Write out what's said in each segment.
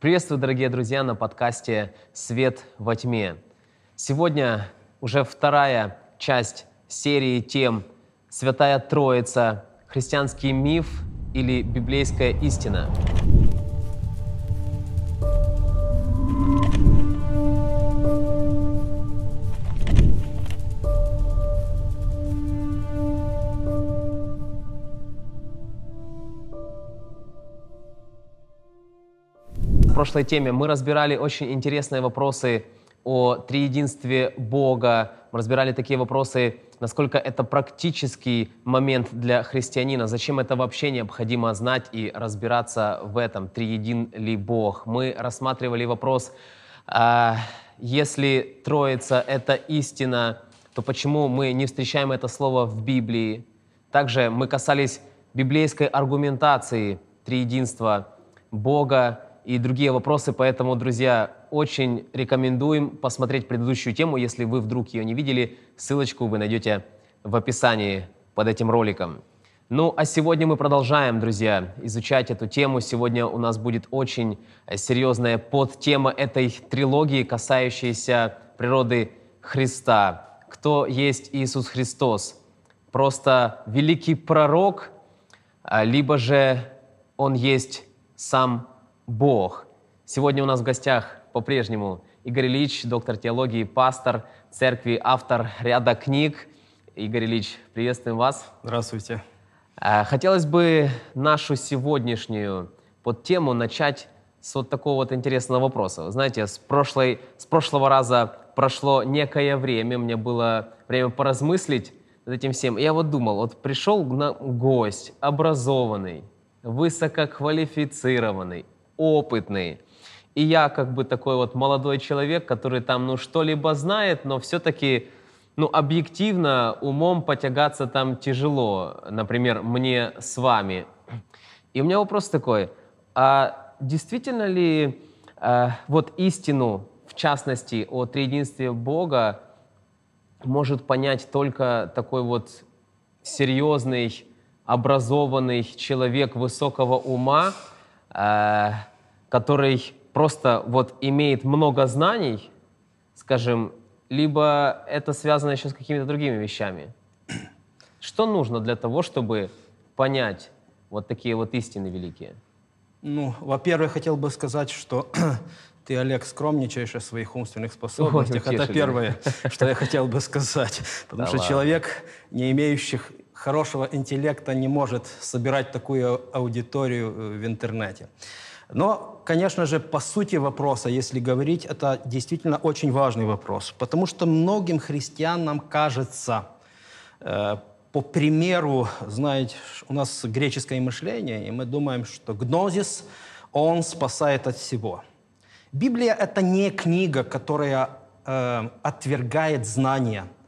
Приветствую, дорогие друзья, на подкасте «Свет во тьме». Сегодня уже вторая часть серии тем «Святая Троица. Христианский миф или библейская истина». Прошлой теме мы разбирали очень интересные вопросы о триединстве Бога. Мы разбирали такие вопросы, насколько это практический момент для христианина, зачем это вообще необходимо знать и разбираться в этом, триедин ли Бог. Мы рассматривали вопрос, а, если Троица — это истина, то почему мы не встречаем это слово в Библии? Также мы касались библейской аргументации триединства Бога и другие вопросы. Поэтому, друзья, очень рекомендуем посмотреть предыдущую тему, если вы вдруг ее не видели. Ссылочку вы найдете в описании под этим роликом. Ну, а сегодня мы продолжаем, друзья, изучать эту тему. Сегодня у нас будет очень серьезная подтема этой трилогии, касающаяся природы Христа. Кто есть Иисус Христос? Просто великий пророк, а, либо же Он есть сам Бог. Сегодня у нас в гостях по-прежнему Игорь Ильич, доктор теологии, пастор церкви, автор ряда книг. Игорь Ильич, приветствуем вас. Здравствуйте. Э, хотелось бы нашу сегодняшнюю под тему начать с вот такого вот интересного вопроса. Вы знаете, с, прошлой, с прошлого раза прошло некое время, мне было время поразмыслить над этим всем. Я вот думал, вот пришел гость, образованный, высококвалифицированный, опытный. И я как бы такой вот молодой человек, который там, ну, что-либо знает, но все-таки, ну, объективно умом потягаться там тяжело. Например, мне с вами. И у меня вопрос такой, а действительно ли э, вот истину, в частности, о триединстве Бога, может понять только такой вот серьезный, образованный человек высокого ума, Э, который просто вот имеет много знаний, скажем, либо это связано еще с какими-то другими вещами. Что нужно для того, чтобы понять вот такие вот истины великие? Ну, во-первых, хотел бы сказать, что ты, Олег, скромничаешь о своих умственных способностях. Ой, Это первое, что я хотел бы сказать. Потому да что ладно. человек, не имеющий хорошего интеллекта не может собирать такую аудиторию э, в интернете. Но, конечно же, по сути вопроса, если говорить, это действительно очень важный вопрос, потому что многим христианам кажется, э, по примеру, знаете, у нас греческое мышление, и мы думаем, что гнозис, он спасает от всего. Библия — это не книга, которая э, отвергает знания —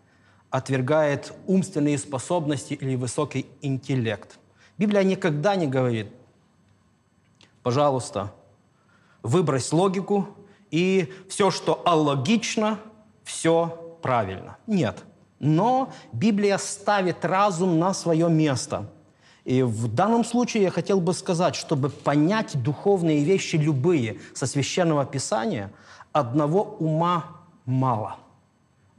отвергает умственные способности или высокий интеллект. Библия никогда не говорит, пожалуйста, выбрось логику, и все, что алогично, все правильно. Нет. Но Библия ставит разум на свое место. И в данном случае я хотел бы сказать, чтобы понять духовные вещи любые со священного писания, одного ума мало –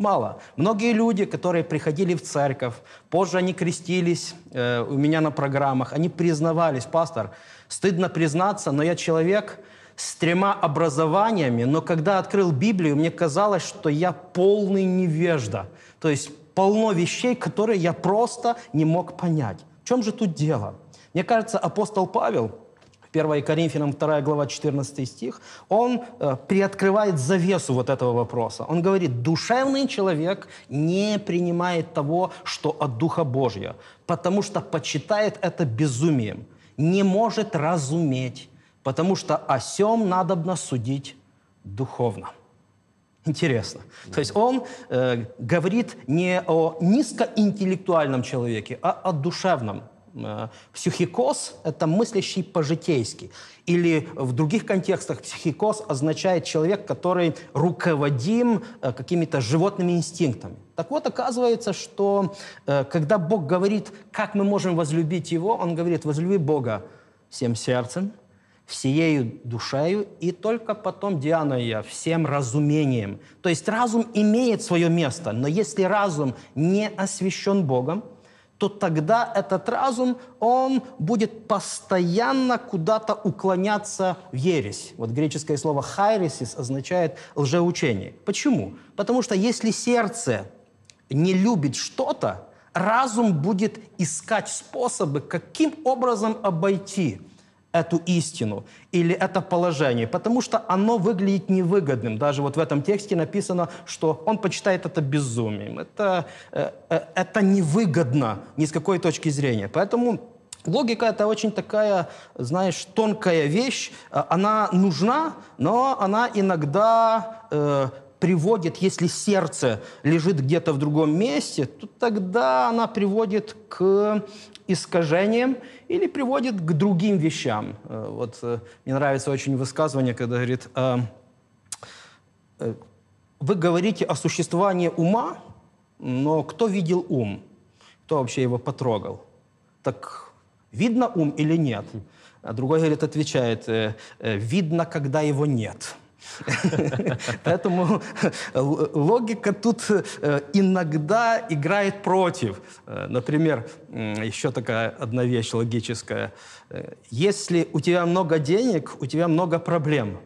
Мало. Многие люди, которые приходили в церковь, позже они крестились э, у меня на программах, они признавались, пастор, стыдно признаться, но я человек с тремя образованиями, но когда открыл Библию, мне казалось, что я полный невежда. То есть полно вещей, которые я просто не мог понять. В чем же тут дело? Мне кажется, апостол Павел, 1 Коринфянам 2 глава 14 стих, он э, приоткрывает завесу вот этого вопроса. Он говорит, душевный человек не принимает того, что от Духа Божьего, потому что почитает это безумием, не может разуметь, потому что о сем надобно судить духовно. Интересно. То есть он э, говорит не о низкоинтеллектуальном человеке, а о душевном Э, психикоз – это мыслящий по-житейски. Или в других контекстах психикоз означает человек, который руководим э, какими-то животными инстинктами. Так вот, оказывается, что э, когда Бог говорит, как мы можем возлюбить Его, Он говорит, возлюби Бога всем сердцем, всею душею, и только потом Диана я всем разумением. То есть разум имеет свое место, но если разум не освящен Богом, то тогда этот разум, он будет постоянно куда-то уклоняться в ересь. Вот греческое слово «хайресис» означает лжеучение. Почему? Потому что если сердце не любит что-то, разум будет искать способы, каким образом обойти эту истину или это положение, потому что оно выглядит невыгодным. Даже вот в этом тексте написано, что он почитает это безумием. Это, э, э, это невыгодно ни с какой точки зрения. Поэтому Логика – это очень такая, знаешь, тонкая вещь. Э, она нужна, но она иногда приводит, если сердце лежит где-то в другом месте, то тогда она приводит к искажениям или приводит к другим вещам. Э, вот э, мне нравится очень высказывание, когда говорит, э, вы говорите о существовании ума, но кто видел ум? Кто вообще его потрогал? Так видно ум или нет? А другой, говорит, отвечает, видно, когда его нет. Поэтому логика тут э, иногда играет против. Э, например, еще такая одна вещь логическая. Э, если у тебя много денег, у тебя много проблем.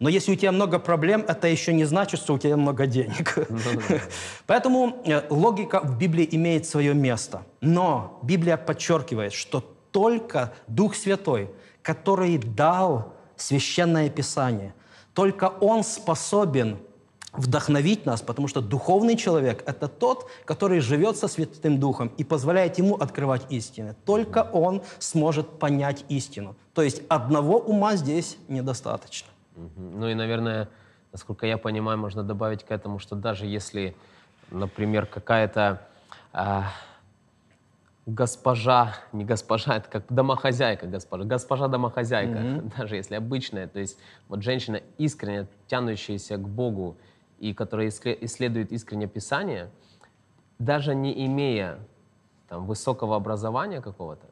Но если у тебя много проблем, это еще не значит, что у тебя много денег. Ну Поэтому логика в Библии имеет свое место. Но Библия подчеркивает, что только Дух Святой, который дал священное Писание – только Он способен вдохновить нас, потому что духовный человек – это тот, который живет со Святым Духом и позволяет ему открывать истины. Только он сможет понять истину. То есть одного ума здесь недостаточно. Ну и, наверное, насколько я понимаю, можно добавить к этому, что даже если, например, какая-то а, госпожа, не госпожа, это как домохозяйка госпожа, госпожа домохозяйка, mm-hmm. даже если обычная, то есть вот женщина искренне тянущаяся к Богу и которая исследует искренне Писание, даже не имея там, высокого образования какого-то,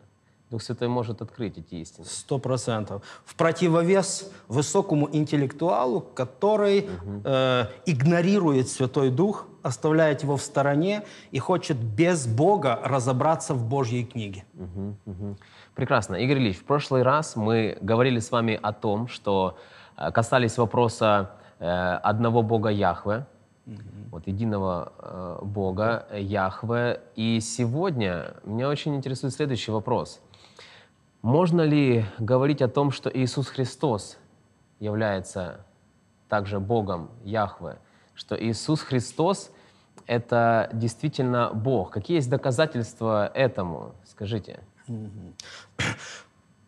Дух Святой может открыть эти истины. Сто процентов. В противовес высокому интеллектуалу, который угу. э, игнорирует Святой Дух, оставляет его в стороне и хочет без Бога разобраться в Божьей книге. Угу, угу. Прекрасно. Игорь Ильич, в прошлый раз мы говорили с вами о том, что э, касались вопроса э, одного Бога Яхве, угу. вот единого э, Бога Яхве. И сегодня меня очень интересует следующий вопрос – можно ли говорить о том, что Иисус Христос является также Богом Яхве, что Иисус Христос — это действительно Бог? Какие есть доказательства этому? Скажите.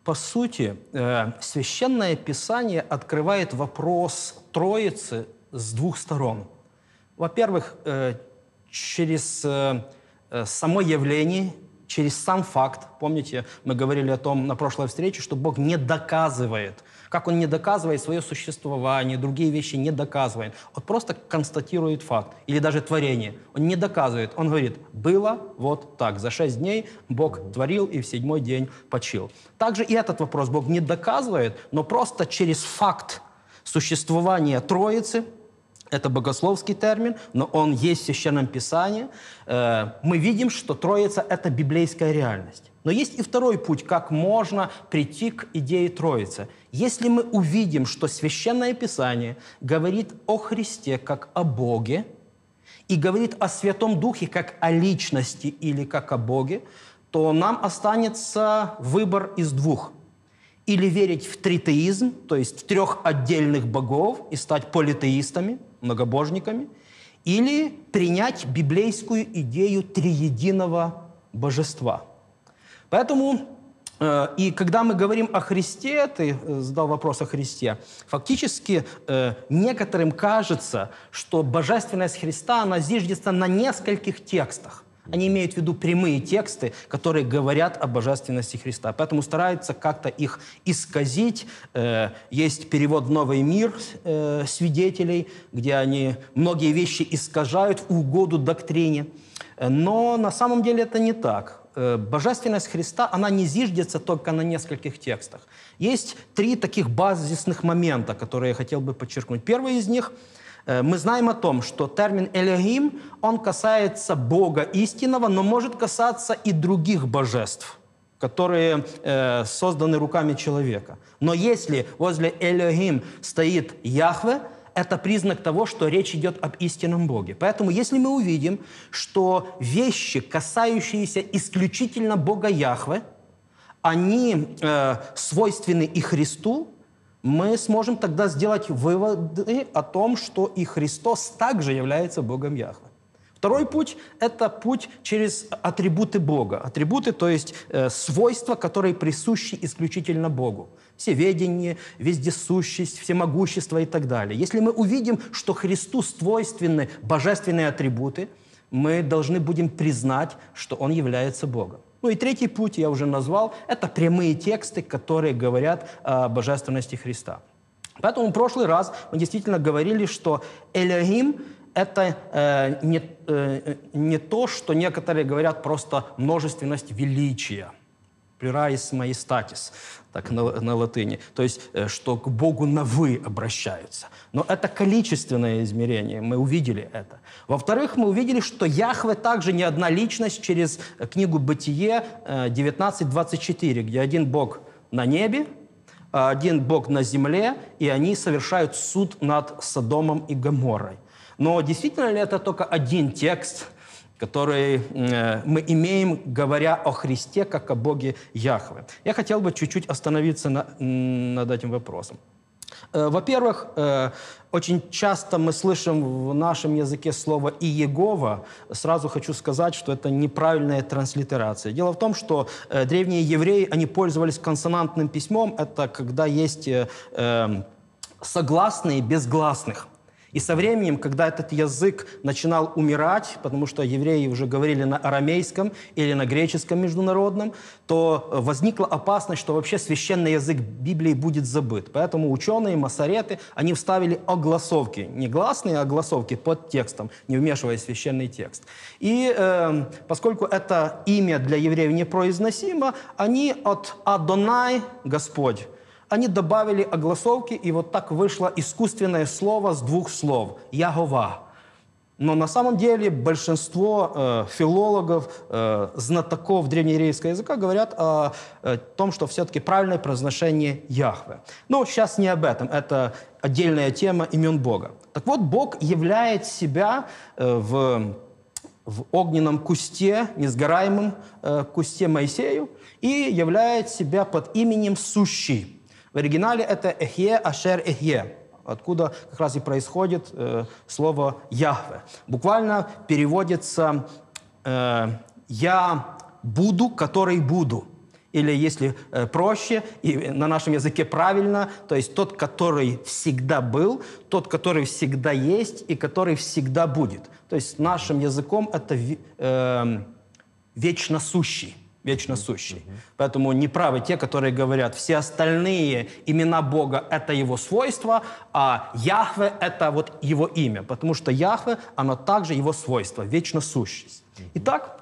По сути, э, Священное Писание открывает вопрос Троицы с двух сторон. Во-первых, э, через э, само явление через сам факт. Помните, мы говорили о том на прошлой встрече, что Бог не доказывает. Как Он не доказывает свое существование, другие вещи не доказывает. Он просто констатирует факт. Или даже творение. Он не доказывает. Он говорит, было вот так. За шесть дней Бог творил и в седьмой день почил. Также и этот вопрос Бог не доказывает, но просто через факт существования Троицы – это богословский термин, но он есть в Священном Писании. Э, мы видим, что Троица – это библейская реальность. Но есть и второй путь, как можно прийти к идее Троицы. Если мы увидим, что Священное Писание говорит о Христе как о Боге, и говорит о Святом Духе как о личности или как о Боге, то нам останется выбор из двух. Или верить в тритеизм, то есть в трех отдельных богов, и стать политеистами – многобожниками, или принять библейскую идею триединого божества. Поэтому э, и когда мы говорим о Христе, ты э, задал вопрос о Христе, фактически э, некоторым кажется, что божественность Христа, она зиждется на нескольких текстах. Они имеют в виду прямые тексты, которые говорят о божественности Христа. Поэтому стараются как-то их исказить. Э, есть перевод в «Новый мир» э, свидетелей, где они многие вещи искажают в угоду доктрине. Но на самом деле это не так. э, божественность Христа, она не зиждется только на нескольких текстах. Есть три таких базисных момента, которые я хотел бы подчеркнуть. Первый из них э, мы знаем о том, что термин «элегим», он касается Бога истинного, но может касаться и других божеств, которые э, созданы руками человека. Но если возле «элегим» стоит Яхве – это признак того, что речь идет об истинном Боге. Поэтому если мы увидим, что вещи, касающиеся исключительно Бога Яхве, они э, свойственны и Христу, мы сможем тогда сделать выводы о том, что и Христос также является Богом Яхве. Второй путь – это путь через атрибуты Бога. Атрибуты, то есть э, свойства, которые присущи исключительно Богу всеведение, вездесущесть, всемогущество и так далее. Если мы увидим, что Христу свойственны божественные атрибуты, мы должны будем признать, что Он является Богом. Ну и третий путь, я уже назвал, это прямые тексты, которые говорят о божественности Христа. Поэтому в прошлый раз мы действительно говорили, что Элохим – это э, не, э, не то, что некоторые говорят просто множественность величия – pluralis majestatis, так на, на латыни, то есть, э, что к Богу на «вы» обращаются. Но это количественное измерение, мы увидели это. Во-вторых, мы увидели, что Яхве также не одна личность через книгу «Бытие» 19.24, где один Бог на небе, а один Бог на земле, и они совершают суд над Содомом и Гоморрой. Но действительно ли это только один текст – который э, мы имеем, говоря о Христе, как о Боге Яхве. Я хотел бы чуть-чуть остановиться на, над этим вопросом. Э, во-первых, э, очень часто мы слышим в нашем языке слово «иегова». Сразу хочу сказать, что это неправильная транслитерация. Дело в том, что древние евреи, они пользовались консонантным письмом. Это когда есть согласные без гласных – и со временем, когда этот язык начинал умирать, потому что евреи уже говорили на арамейском или на греческом международном, то возникла опасность, что вообще священный язык Библии будет забыт. Поэтому ученые, массареты, они вставили огласовки, не гласные огласовки под текстом, не вмешивая священный текст. И э, поскольку это имя для евреев непроизносимо, они от «Адонай» – Господь, они добавили огласовки, и вот так вышло искусственное слово с двух слов – Ягова. Но на самом деле большинство э, филологов, э, знатоков древнееврейского языка говорят о, о том, что все-таки правильное произношение Яхве. Но сейчас не об этом, это отдельная тема имен Бога. Так вот, Бог являет себя э, в, в огненном кусте, несгораемом э, кусте Моисею, и являет себя под именем Сущий. В оригинале это «эхе ашер эхе», откуда как раз и происходит э, слово «Яхве». Буквально переводится э, «я буду, который буду». Или, если э, проще, и на нашем языке правильно, то есть тот, который всегда был, тот, который всегда есть и который всегда будет. То есть нашим языком это э, вечно сущий вечно сущий. Поэтому неправы те, которые говорят, все остальные имена Бога — это его свойства, а Яхве — это вот его имя. Потому что Яхве, оно также его свойство, вечно сущесть. Итак,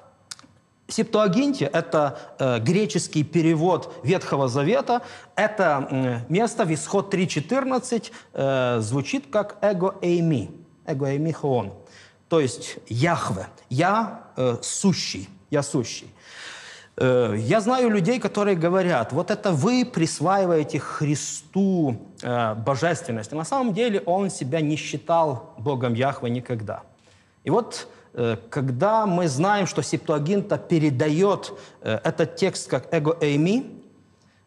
Септуагинте – это э, греческий перевод Ветхого Завета. Это э, место в Исход 3.14 э, звучит как «эго эйми», «эго эйми хоон», то есть «Яхве», «я э, сущий», «я сущий». Э, я знаю людей, которые говорят, вот это вы присваиваете Христу э, божественность. А на самом деле он себя не считал Богом Яхве никогда. И вот э, когда мы знаем, что Септуагинта передает этот текст как «эго эйми»,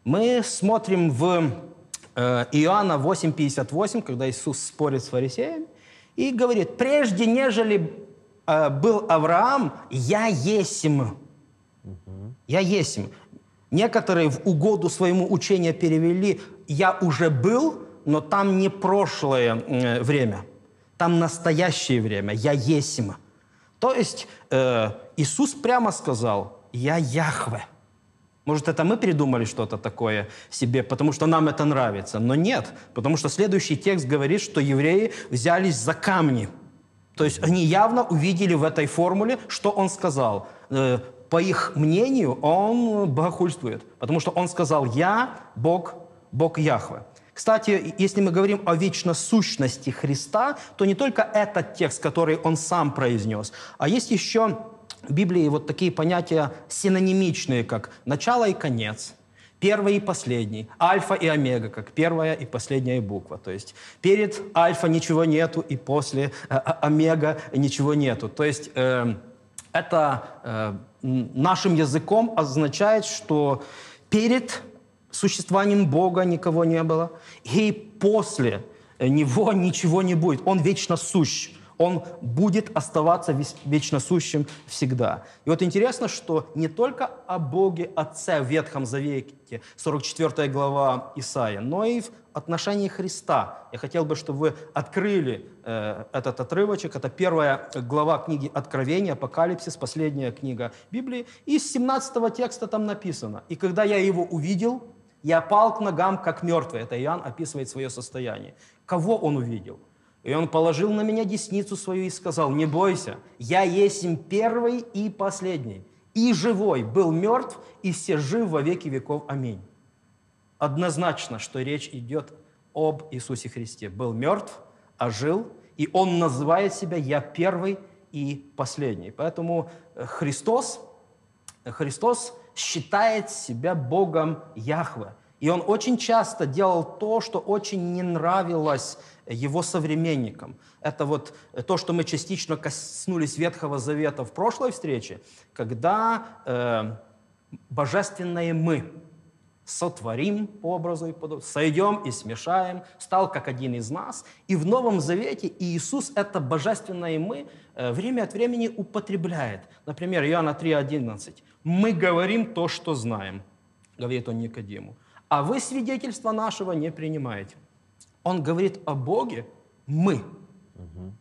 мы смотрим в Иоанна 8.58, когда Иисус спорит с фарисеями, и говорит, «Прежде нежели был Авраам, я есмь». Я есть. Некоторые в угоду своему учению перевели «я уже был», но там не прошлое э, время, там настоящее время, «я есть им». То есть э, Иисус прямо сказал «я Яхве». Может, это мы придумали что-то такое себе, потому что нам это нравится. Но нет, потому что следующий текст говорит, что евреи взялись за камни. То есть они явно увидели в этой формуле, что он сказал. По их мнению, он богохульствует, потому что он сказал «Я Бог, Бог Яхве». Кстати, если мы говорим о вечносущности Христа, то не только этот текст, который он сам произнес, а есть еще в Библии вот такие понятия синонимичные, как начало и конец, первый и последний, альфа и омега, как первая и последняя буква. То есть перед альфа ничего нету, и после омега ничего нету. То есть э, это нашим языком означает, что перед существованием Бога никого не было, и после Него ничего не будет. Он вечно сущ. Он будет оставаться вечно сущим всегда. И вот интересно, что не только о Боге Отце в Ветхом Завете, 44 глава Исаия, но и в отношении Христа. Я хотел бы, чтобы вы открыли э, этот отрывочек. Это первая глава книги Откровения, Апокалипсис, последняя книга Библии. И с 17 текста там написано. «И когда я его увидел, я пал к ногам, как мертвый». Это Иоанн описывает свое состояние. Кого он увидел? И он положил на меня десницу свою и сказал, не бойся, я есть первый и последний, и живой, был мертв, и все жив во веки веков. Аминь. Однозначно, что речь идет об Иисусе Христе. Был мертв, а жил, и он называет себя «Я первый и последний». Поэтому э, Христос, Христос считает себя Богом Яхве. И он очень часто делал то, что очень не нравилось его современникам. Это вот то, что мы частично коснулись Ветхого Завета в прошлой встрече, когда э, божественное «мы» сотворим по образу и подобию, сойдем и смешаем, стал как один из нас. И в Новом Завете Иисус это божественное «мы» э, время от времени употребляет. Например, Иоанна 3,11. «Мы говорим то, что знаем», говорит он Никодиму, «а вы свидетельства нашего не принимаете». Он говорит о Боге «мы». Угу.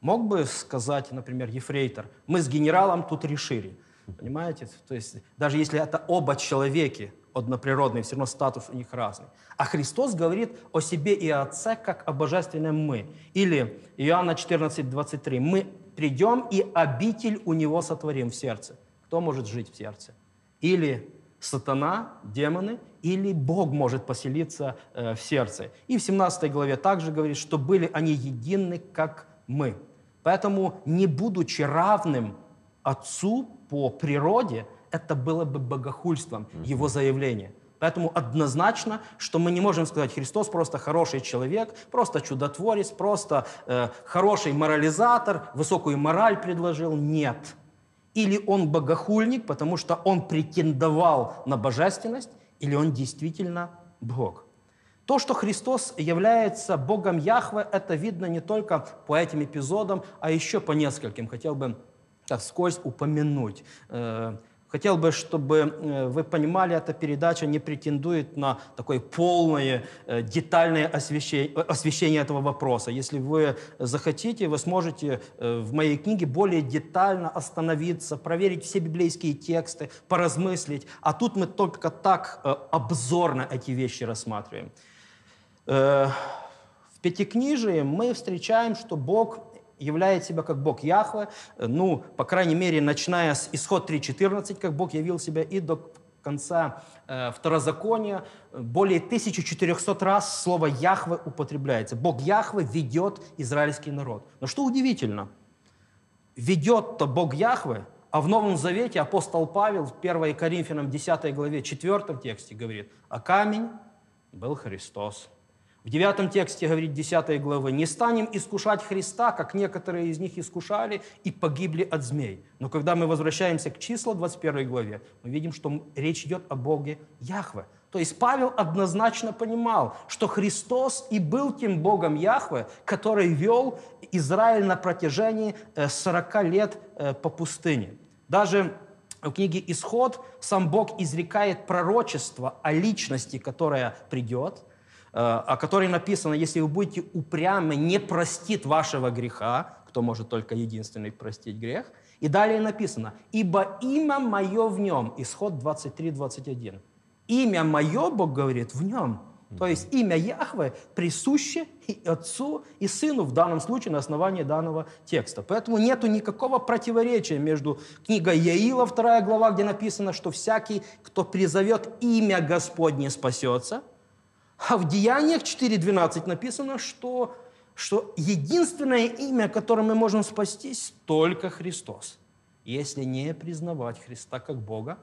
Мог бы сказать, например, ефрейтор, мы с генералом тут решили. Понимаете? То есть даже если это оба человеки одноприродные, все равно статус у них разный. А Христос говорит о себе и о Отце, как о божественном «мы». Или Иоанна 14, 23. «Мы придем и обитель у Него сотворим в сердце». Кто может жить в сердце? Или сатана, демоны, или Бог может поселиться э, в сердце. И в 17 главе также говорит, что были они едины, как мы. Поэтому, не будучи равным Отцу по природе, это было бы богохульством, его заявление. Поэтому однозначно, что мы не можем сказать, Христос просто хороший человек, просто чудотворец, просто э, хороший морализатор, высокую мораль предложил. Нет. Или он богохульник, потому что он претендовал на божественность, или он действительно Бог. То, что Христос является Богом Яхве, это видно не только по этим эпизодам, а еще по нескольким. Хотел бы так вскользь упомянуть. Э, Хотел бы, чтобы э, вы понимали, эта передача не претендует на такое полное, э, детальное освещение, освещение этого вопроса. Если вы захотите, вы сможете э, в моей книге более детально остановиться, проверить все библейские тексты, поразмыслить. А тут мы только так обзорно эти вещи рассматриваем. В Пятикнижии мы встречаем, что Бог являет себя как Бог Яхве, э, ну, по крайней мере, начиная с исход 3.14, как Бог явил себя, и до конца э, Второзакония, э, более 1400 раз слово Яхве употребляется. Бог Яхве ведет израильский народ. Но что удивительно, ведет-то Бог Яхве, а в Новом Завете апостол Павел в 1 Коринфянам 10 главе 4 тексте говорит, а камень был Христос. В девятом тексте говорит 10 главы, «Не станем искушать Христа, как некоторые из них искушали и погибли от змей». Но когда мы возвращаемся к числу 21 главе, мы видим, что речь идет о Боге Яхве. То есть Павел однозначно понимал, что Христос и был тем Богом Яхве, который вел Израиль на протяжении 40 э, лет э, по пустыне. Даже в книге «Исход» сам Бог изрекает пророчество о личности, которая придет – о которой написано, если вы будете упрямы, не простит вашего греха, кто может только единственный простить грех. И далее написано, ибо имя мое в нем, исход 23-21. Имя мое, Бог говорит, в нем. То есть имя Яхве присуще и Отцу, и Сыну в данном случае на основании данного текста. Поэтому нет никакого противоречия между книгой Яила, 2 глава, где написано, что всякий, кто призовет имя Господне, спасется. А в Деяниях 4.12 написано, что, что единственное имя, которым мы можем спастись, только Христос. Если не признавать Христа как Бога,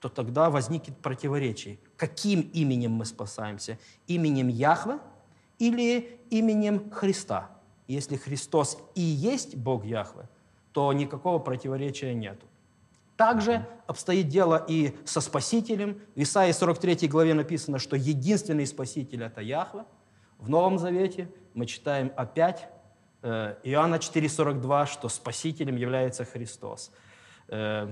то тогда возникнет противоречие. Каким именем мы спасаемся? Именем Яхве или именем Христа? Если Христос и есть Бог Яхве, то никакого противоречия нет. Также обстоит дело и со Спасителем. В Исаии 43 главе написано, что единственный Спаситель – это Яхве. В Новом Завете мы читаем опять э, Иоанна 4,42, что Спасителем является Христос. Э,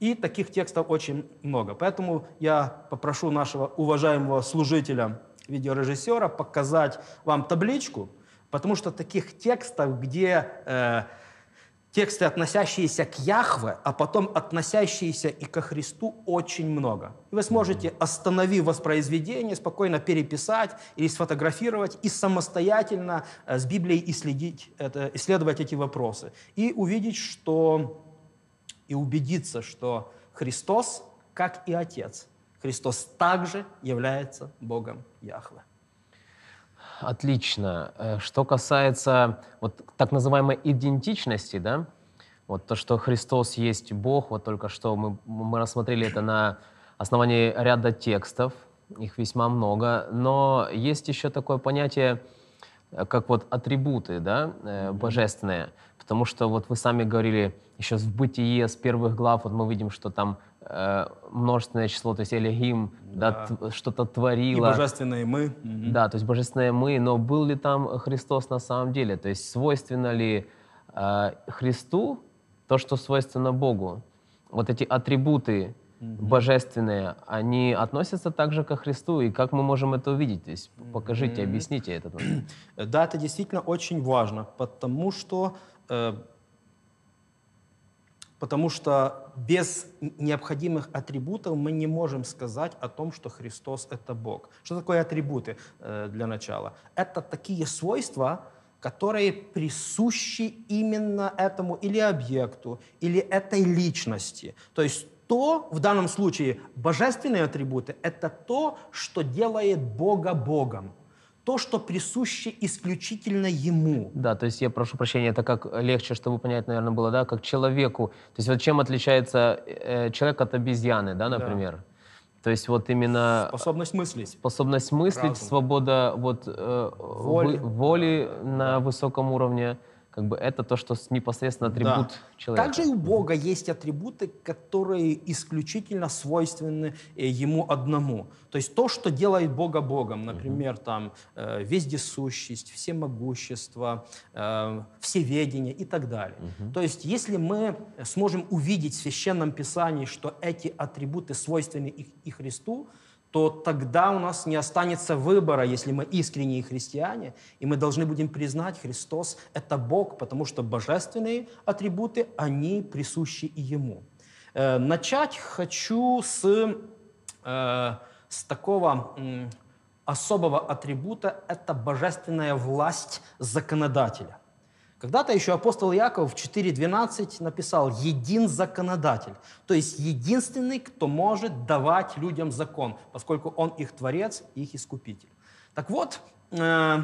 и таких текстов очень много. Поэтому я попрошу нашего уважаемого служителя, видеорежиссера, показать вам табличку, потому что таких текстов, где э, тексты, относящиеся к Яхве, а потом относящиеся и ко Христу, очень много. И вы сможете, остановив воспроизведение, спокойно переписать или сфотографировать и самостоятельно э, с Библией исследить, это, исследовать эти вопросы. И увидеть, что и убедиться, что Христос, как и Отец, Христос также является Богом Яхве. Отлично. Э, что касается вот так называемой идентичности, да, вот то, что Христос есть Бог, вот только что мы, мы рассмотрели это на основании ряда текстов, их весьма много, но есть еще такое понятие, э, как вот атрибуты, да, э, божественные. Потому что вот вы сами говорили, еще в бытие с первых глав, вот мы видим, что там э, множественное число, то есть Элегим да. да, что-то творило. И божественное мы. Да, то есть божественное мы, но был ли там Христос на самом деле? То есть свойственно ли э, Христу то, что свойственно Богу? Вот эти атрибуты божественные, они относятся также ко Христу, и как мы можем это увидеть? То есть покажите, объясните это. Да, это действительно очень важно, потому что Э, потому что без необходимых атрибутов мы не можем сказать о том, что Христос – это Бог. Что такое атрибуты э, для начала? Это такие свойства, которые присущи именно этому или объекту, или этой личности. То есть то, в данном случае, божественные атрибуты – это то, что делает Бога Богом то, что присуще исключительно ему. Да, то есть я прошу прощения, это как легче, чтобы понять, наверное, было, да, как человеку. То есть вот чем отличается э, человек от обезьяны, да, например? Да. То есть вот именно... Способность мыслить. Способность мыслить, Разум. свобода вот, э, воли. воли на высоком уровне – как бы это то, что непосредственно атрибут да. человека. Также и у Бога есть атрибуты, которые исключительно свойственны э, Ему одному. То есть то, что делает Бога Богом, например, угу. там э, вездесущесть, всемогущество, э, всеведение и так далее. Угу. То есть если мы сможем увидеть в Священном Писании, что эти атрибуты свойственны и, и Христу, то тогда у нас не останется выбора, если мы искренние христиане, и мы должны будем признать, Христос – это Бог, потому что божественные атрибуты, они присущи и Ему. Э, начать хочу с, э, с такого особого атрибута – это божественная власть законодателя. Когда-то еще апостол Яков в 4.12 написал «един законодатель», то есть единственный, кто может давать людям закон, поскольку он их творец, их искупитель. Так вот, э,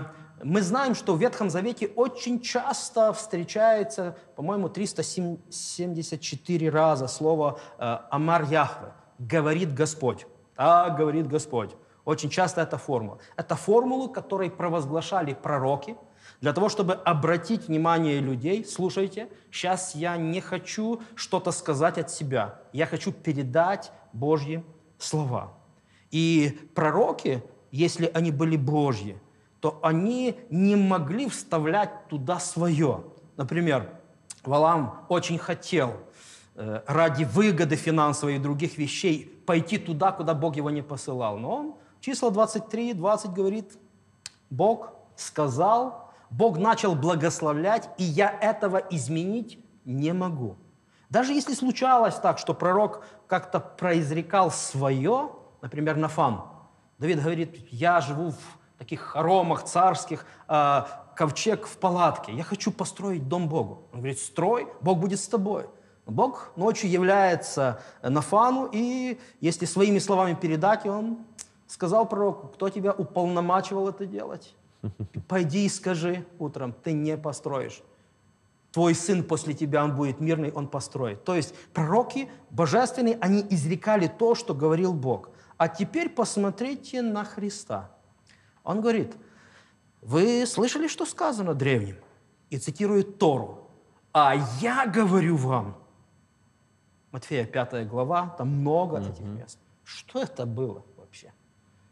мы знаем, что в Ветхом Завете очень часто встречается, по-моему, 374 раза слово э, «Амар Яхве», «говорит Господь». «А, говорит Господь». Очень часто это формула. Это формулу, которой провозглашали пророки – для того, чтобы обратить внимание людей, слушайте, сейчас я не хочу что-то сказать от себя, я хочу передать Божьи слова. И пророки, если они были Божьи, то они не могли вставлять туда свое. Например, Валам очень хотел э, ради выгоды финансовой и других вещей пойти туда, куда Бог его не посылал. Но он, числа 23, 20 говорит, Бог сказал, Бог начал благословлять, и я этого изменить не могу. Даже если случалось так, что пророк как-то произрекал свое, например, Нафан, Давид говорит, я живу в таких хоромах царских, а, ковчег в палатке. Я хочу построить дом Богу. Он говорит, строй, Бог будет с тобой. Бог ночью является Нафану, и если своими словами передать, он сказал пророку, кто тебя уполномачивал это делать? Пойди и скажи утром, ты не построишь. Твой сын после тебя, он будет мирный, он построит. То есть пророки божественные, они изрекали то, что говорил Бог. А теперь посмотрите на Христа. Он говорит, вы слышали, что сказано древним? И цитирует Тору. А я говорю вам. Матфея 5 глава, там много этих мест. Что это было?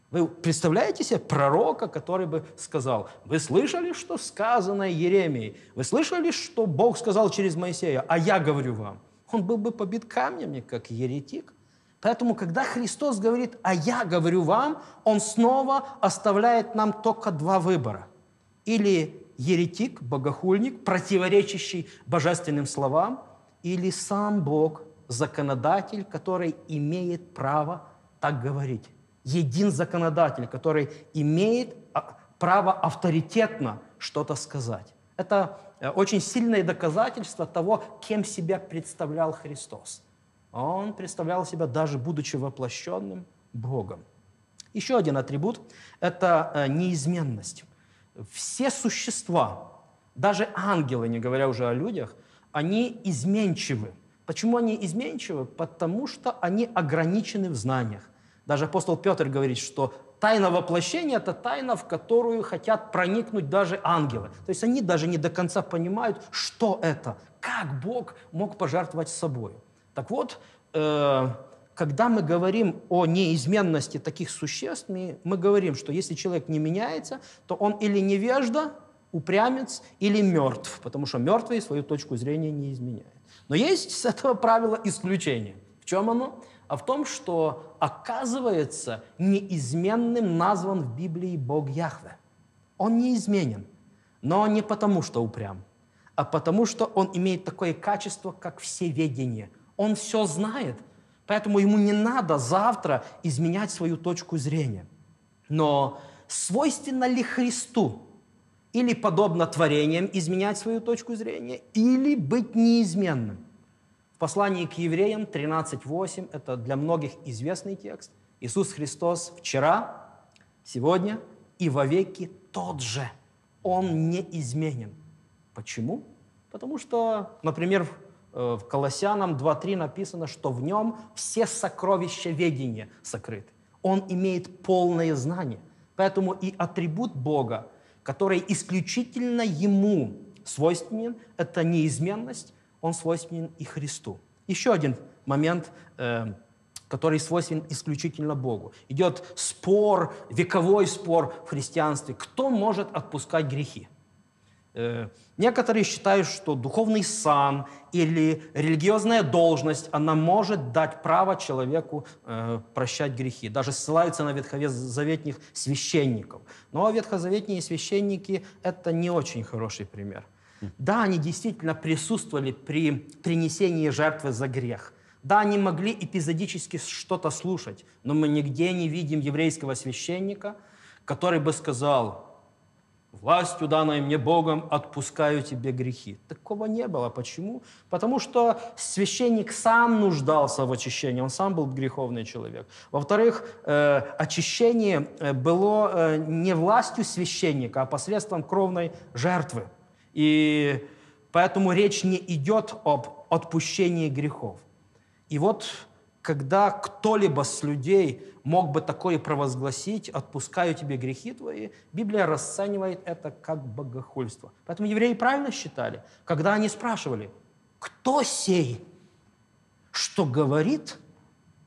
Вы представляете себе пророка, который бы сказал, вы слышали, что сказано Еремией? Вы слышали, что Бог сказал через Моисея? А я говорю вам. Он был бы побит камнями, как еретик. Поэтому, когда Христос говорит, а я говорю вам, Он снова оставляет нам только два выбора. Или еретик, богохульник, противоречащий божественным словам, или сам Бог, законодатель, который имеет право так говорить един законодатель, который имеет а, право авторитетно что-то сказать. Это э, очень сильное доказательство того, кем себя представлял Христос. Он представлял себя, даже будучи воплощенным Богом. Еще один атрибут – это э, неизменность. Все существа, даже ангелы, не говоря уже о людях, они изменчивы. Почему они изменчивы? Потому что они ограничены в знаниях. Даже апостол Петр говорит, что тайна воплощения – это тайна, в которую хотят проникнуть даже ангелы. То есть они даже не до конца понимают, что это, как Бог мог пожертвовать собой. Так вот, э, когда мы говорим о неизменности таких существ, мы, мы говорим, что если человек не меняется, то он или невежда, упрямец, или мертв, потому что мертвые свою точку зрения не изменяют. Но есть с этого правила исключение. В чем оно? А в том, что, оказывается, неизменным назван в Библии Бог Яхве. Он неизменен, но не потому, что упрям, а потому, что он имеет такое качество, как всеведение. Он все знает, поэтому ему не надо завтра изменять свою точку зрения. Но свойственно ли Христу или подобно творениям изменять свою точку зрения, или быть неизменным? В послании к евреям 13.8, это для многих известный текст, Иисус Христос вчера, сегодня и вовеки тот же. Он не изменен. Почему? Потому что, например, в э, Колоссянам 2.3 написано, что в нем все сокровища ведения сокрыты. Он имеет полное знание. Поэтому и атрибут Бога, который исключительно Ему свойственен, это неизменность, он свойственен и Христу. Еще один момент, э, который свойственен исключительно Богу. Идет спор, вековой спор в христианстве. Кто может отпускать грехи? Э, некоторые считают, что духовный сан или религиозная должность, она может дать право человеку э, прощать грехи. Даже ссылаются на ветхозаветных священников. Но ветхозаветные священники – это не очень хороший пример – да, они действительно присутствовали при принесении жертвы за грех. Да, они могли эпизодически что-то слушать, но мы нигде не видим еврейского священника, который бы сказал, властью, данной мне Богом, отпускаю тебе грехи. Такого не было. Почему? Потому что священник сам нуждался в очищении, он сам был греховный человек. Во-вторых, э, очищение э, было э, не властью священника, а посредством кровной жертвы. И поэтому речь не идет об отпущении грехов. И вот когда кто-либо с людей мог бы такое провозгласить, «отпускаю тебе грехи твои», Библия расценивает это как богохульство. Поэтому евреи правильно считали, когда они спрашивали, кто сей, что говорит,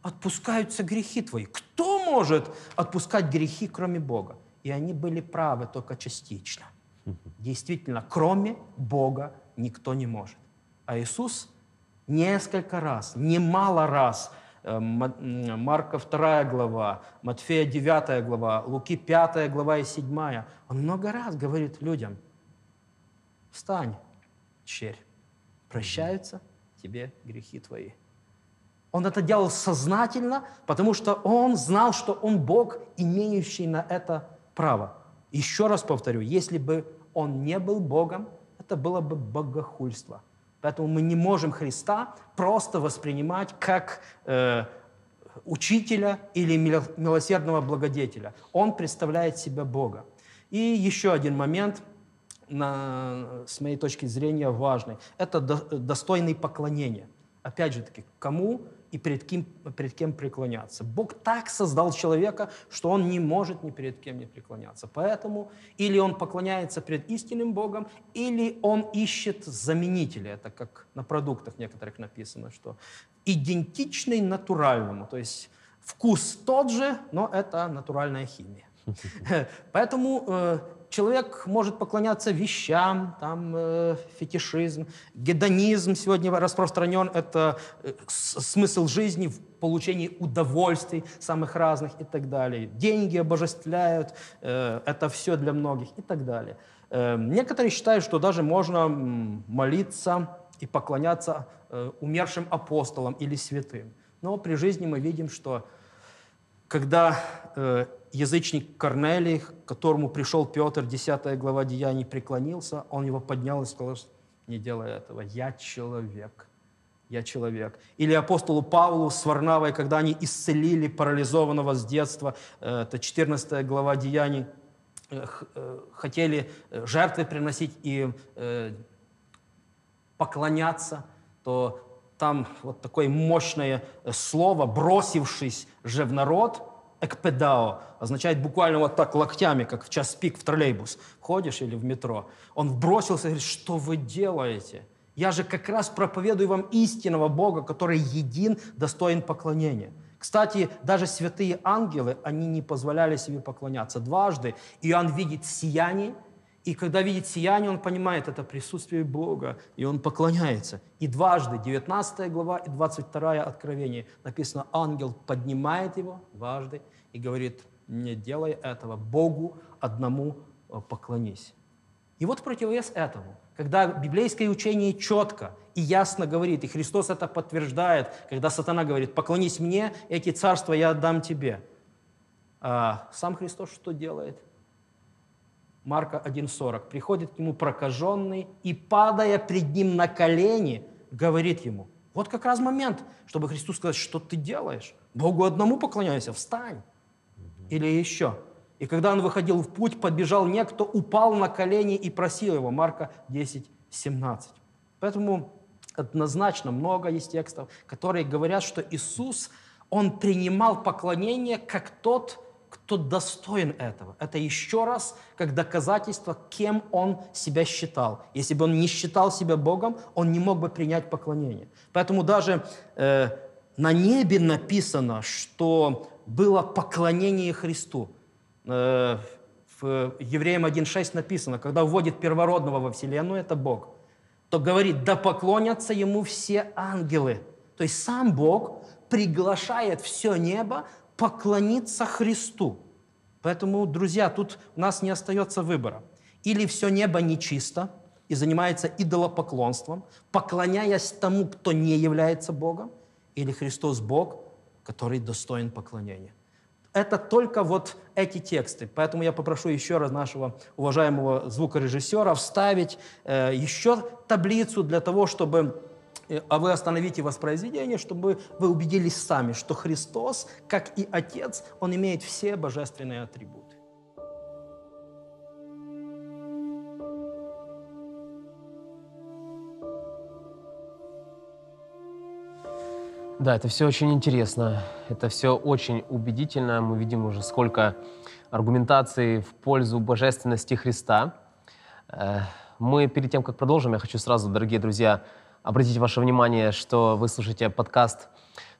отпускаются грехи твои. Кто может отпускать грехи, кроме Бога? И они были правы только частично – Действительно, кроме Бога никто не может. А Иисус несколько раз, немало раз, э, Марка 2 глава, Матфея 9 глава, Луки 5 глава и 7, он много раз говорит людям, встань, черь, прощаются тебе грехи твои. Он это делал сознательно, потому что он знал, что он Бог, имеющий на это право. Еще раз повторю, если бы он не был Богом, это было бы богохульство. Поэтому мы не можем Христа просто воспринимать как э, учителя или милосердного благодетеля. Он представляет себя Бога. И еще один момент, на, с моей точки зрения, важный. Это до, достойный поклонения. Опять же таки, кому и перед кем, перед кем преклоняться. Бог так создал человека, что он не может ни перед кем не преклоняться. Поэтому или он поклоняется перед истинным Богом, или он ищет заменителя. Это как на продуктах некоторых написано, что идентичный натуральному. То есть вкус тот же, но это натуральная химия. Поэтому э, человек может поклоняться вещам, там, э, фетишизм, гедонизм сегодня распространен, это э, смысл жизни в получении удовольствий самых разных и так далее. Деньги обожествляют, э, это все для многих и так далее. Э, некоторые считают, что даже можно молиться и поклоняться э, умершим апостолам или святым. Но при жизни мы видим, что когда э, язычник Корнелий, к которому пришел Петр, 10 глава Деяний, преклонился, он его поднял и сказал, не делай этого, я человек, я человек. Или апостолу Павлу с Варнавой, когда они исцелили парализованного с детства, э, это 14 глава Деяний, э, э, хотели жертвы приносить и поклоняться, то там вот такое мощное слово, бросившись же в народ – экпедао означает буквально вот так локтями, как в час пик в троллейбус. Ходишь или в метро. Он бросился и говорит, что вы делаете? Я же как раз проповедую вам истинного Бога, который един, достоин поклонения. Кстати, даже святые ангелы, они не позволяли себе поклоняться. Дважды Иоанн видит сияние, и когда видит сияние, он понимает это присутствие Бога, и он поклоняется. И дважды, 19 глава и 22 откровение, написано, ангел поднимает его дважды и говорит, не делай этого, Богу одному э, поклонись. И вот противовес этому, когда библейское учение четко и ясно говорит, и Христос это подтверждает, когда сатана говорит, поклонись мне, эти царства я отдам тебе. А сам Христос что делает? Марка 1.40. Приходит к нему прокаженный и, падая пред ним на колени, говорит ему, вот как раз момент, чтобы Христу сказать, что ты делаешь? Богу одному поклоняйся, встань. Или еще. И когда он выходил в путь, подбежал некто, упал на колени и просил его. Марка 10, 17. Поэтому однозначно много есть текстов, которые говорят, что Иисус, Он принимал поклонение как тот, кто достоин этого. Это еще раз как доказательство, кем он себя считал. Если бы он не считал себя Богом, он не мог бы принять поклонение. Поэтому даже э, на небе написано, что было поклонение Христу. Э, в Евреям 1.6 написано, когда вводит первородного во Вселенную, это Бог, то говорит, да поклонятся ему все ангелы. То есть сам Бог приглашает все небо поклониться Христу. Поэтому, друзья, тут у нас не остается выбора. Или все небо нечисто и занимается идолопоклонством, поклоняясь тому, кто не является Богом, или Христос Бог, который достоин поклонения. Это только вот эти тексты. Поэтому я попрошу еще раз нашего уважаемого звукорежиссера вставить э, еще таблицу для того, чтобы а вы остановите воспроизведение, чтобы вы убедились сами, что Христос, как и Отец, Он имеет все божественные атрибуты. Да, это все очень интересно, это все очень убедительно. Мы видим уже сколько аргументаций в пользу божественности Христа. Э, мы перед тем, как продолжим, я хочу сразу, дорогие друзья, Обратите ваше внимание, что вы слушаете подкаст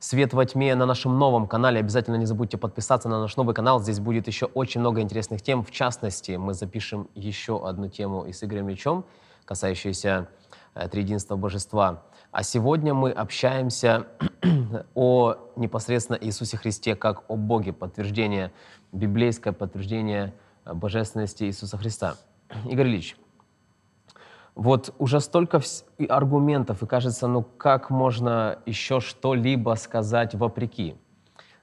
«Свет во тьме» на нашем новом канале. Обязательно не забудьте подписаться на наш новый канал. Здесь будет еще очень много интересных тем. В частности, мы запишем еще одну тему и с Игорем Ильичем, касающуюся э, Триединства Божества. А сегодня мы общаемся о непосредственно Иисусе Христе как о Боге, подтверждение, библейское подтверждение э, божественности Иисуса Христа. Игорь Ильич, Вот уже столько аргументов, и кажется, ну как можно еще что-либо сказать вопреки?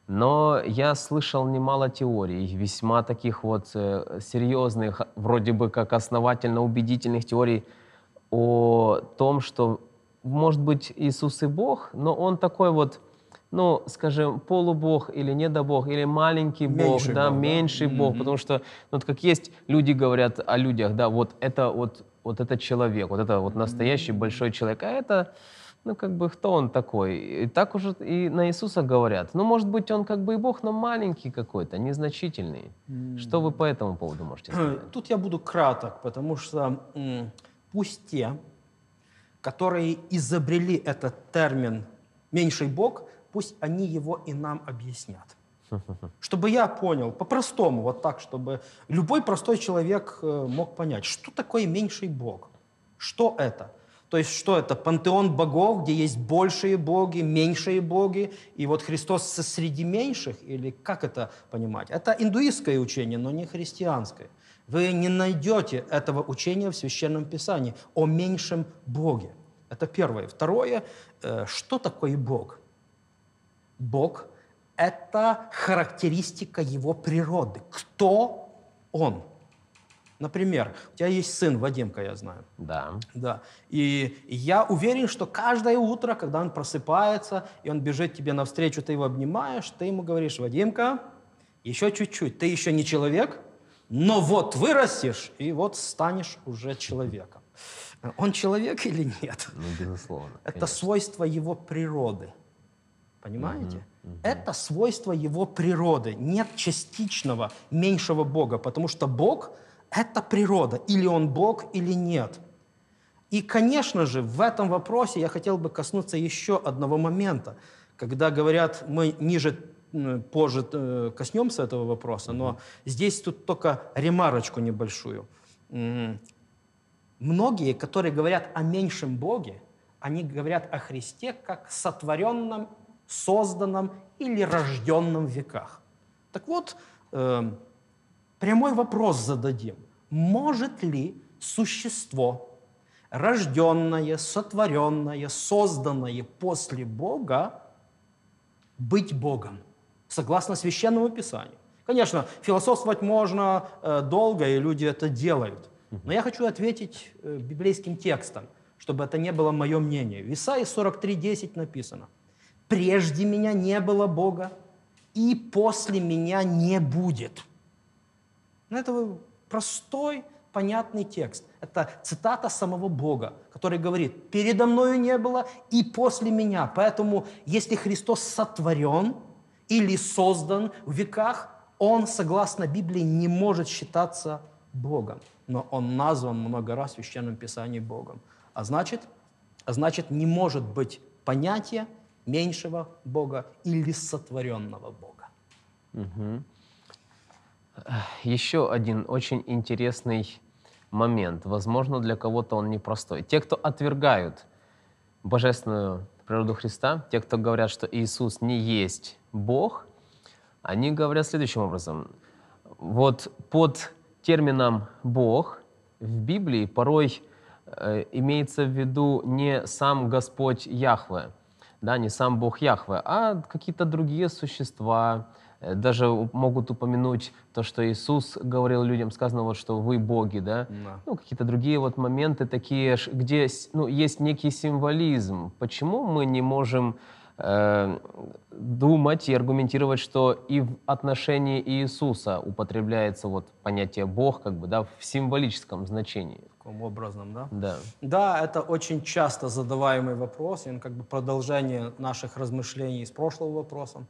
Но я слышал немало теорий, весьма таких вот э, серьезных, вроде бы как основательно убедительных теорий о том, что, может быть, Иисус и Бог, но Он такой вот, ну, скажем, полубог или недобог, или маленький Бог, Меньший да, Бог, да? меньший Бог, потому что, ну, вот как есть, люди говорят о людях, да, вот это вот, вот это человек, вот это вот настоящий большой человек, а это, ну, как бы, кто он такой? И так уже и на Иисуса говорят. Ну, может быть, он как бы и Бог, но маленький какой-то, незначительный. Что вы по этому поводу можете сказать? Тут я буду краток, потому что м, пусть те, которые изобрели этот термин «меньший Бог», пусть они его и нам объяснят. Чтобы я понял, по-простому, вот так, чтобы любой простой человек э, мог понять, что такое меньший Бог, что это. То есть что это? Пантеон богов, где есть большие боги, меньшие боги, и вот Христос среди меньших, или как это понимать? Это индуистское учение, но не христианское. Вы не найдете этого учения в Священном Писании о меньшем Боге. Это первое. Второе, э, что такое Бог? Бог – это характеристика его природы. Кто он? Например, у тебя есть сын Вадимка, я знаю. Да. Да. И я уверен, что каждое утро, когда он просыпается, и он бежит тебе навстречу, ты его обнимаешь, ты ему говоришь, Вадимка, еще чуть-чуть, ты еще не человек, но вот вырастешь, и вот станешь уже человеком. Он человек или нет? Ну, безусловно. Это конечно. свойство его природы. Понимаете? Это свойство его природы. Нет частичного меньшего Бога, потому что Бог – это природа. Или он Бог, или нет. И, конечно же, в этом вопросе я хотел бы коснуться еще одного момента. Когда говорят, мы ниже, позже э, коснемся этого вопроса, но здесь тут только ремарочку небольшую. Многие, которые говорят о меньшем Боге, они говорят о Христе как сотворенном, созданном или рожденном веках. Так вот, э, прямой вопрос зададим. Может ли существо, рожденное, сотворенное, созданное после Бога, быть Богом, согласно Священному Писанию? Конечно, философствовать можно э, долго, и люди это делают. Но я хочу ответить э, библейским текстом, чтобы это не было мое мнение. В Исаии 43.10 написано. «Прежде меня не было Бога, и после меня не будет». Ну, это простой, понятный текст. Это цитата самого Бога, который говорит, «Передо мною не было и после меня». Поэтому, если Христос сотворен или создан в веках, Он, согласно Библии, не может считаться Богом. Но Он назван много раз в Священном Писании Богом. А значит, а значит не может быть понятия меньшего Бога или сотворенного Бога. Еще один очень интересный момент. Возможно, для кого-то он непростой. Те, кто отвергают божественную природу Христа, те, кто говорят, что Иисус не есть Бог, они говорят следующим образом. Вот под термином «Бог» в Библии порой э, имеется в виду не сам Господь Яхве, да, не сам Бог Яхве, а какие-то другие существа. Э, Даже могут упомянуть то, что Иисус говорил людям, сказано вот, что вы боги, да, Да. ну, какие-то другие вот моменты такие, где ну, есть некий символизм. Почему мы не можем э, думать и аргументировать, что и в отношении Иисуса употребляется вот понятие Бог, как бы, да, в символическом значении? Таком образом, да? Да. Да, это очень часто задаваемый вопрос, и он как бы продолжение наших размышлений с прошлого вопроса.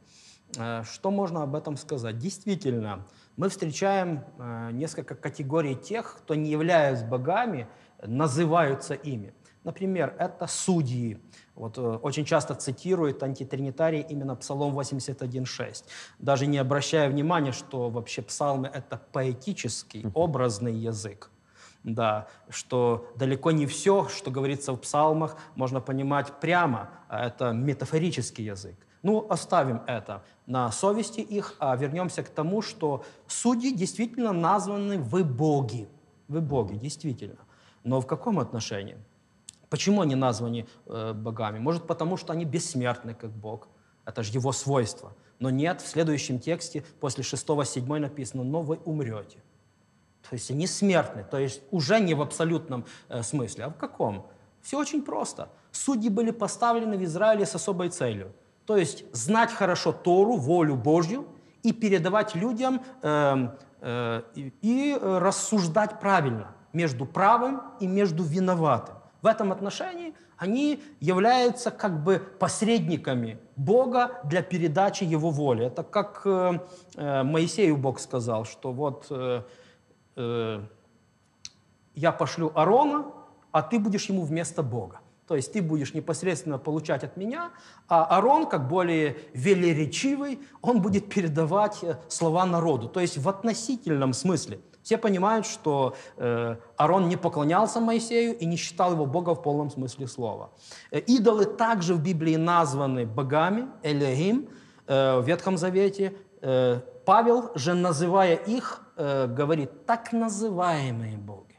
Э, Что можно об этом сказать? Действительно, мы встречаем э, несколько категорий тех, кто не являясь богами, называются ими. Например, это судьи. Вот, э, очень часто цитируют антитринитарии именно Псалом 81.6, даже не обращая внимания, что вообще псалмы — это поэтический, образный язык. Да, что далеко не все, что говорится в псалмах, можно понимать прямо, а это метафорический язык. Ну, оставим это на совести их, а вернемся к тому, что судьи действительно названы «вы боги». Вы боги, действительно. Но в каком отношении? Почему они названы э, богами? Может, потому что они бессмертны, как Бог. Это же его свойство. Но нет, в следующем тексте, после 6-7 написано, но вы умрете. То есть они смертны, то есть уже не в абсолютном э, смысле. А в каком? Все очень просто. Судьи были поставлены в Израиле с особой целью. То есть знать хорошо Тору, волю Божью и передавать людям э, э, и, и рассуждать правильно между правым и между виноватым. В этом отношении они являются как бы посредниками Бога для передачи Его воли. Это как э, э Моисею Бог сказал, что вот э, э, я пошлю Аарона, а ты будешь ему вместо Бога. То есть ты будешь непосредственно получать от меня, а Аарон, как более велеречивый, он будет передавать э, слова народу. То есть в относительном смысле. Все понимают, что э, Аарон не поклонялся Моисею и не считал его Бога в полном смысле слова. Э, идолы также в Библии названы богами, Элегим, э, в Ветхом Завете. Э, Павел же, называя их, э, говорит, так называемые боги.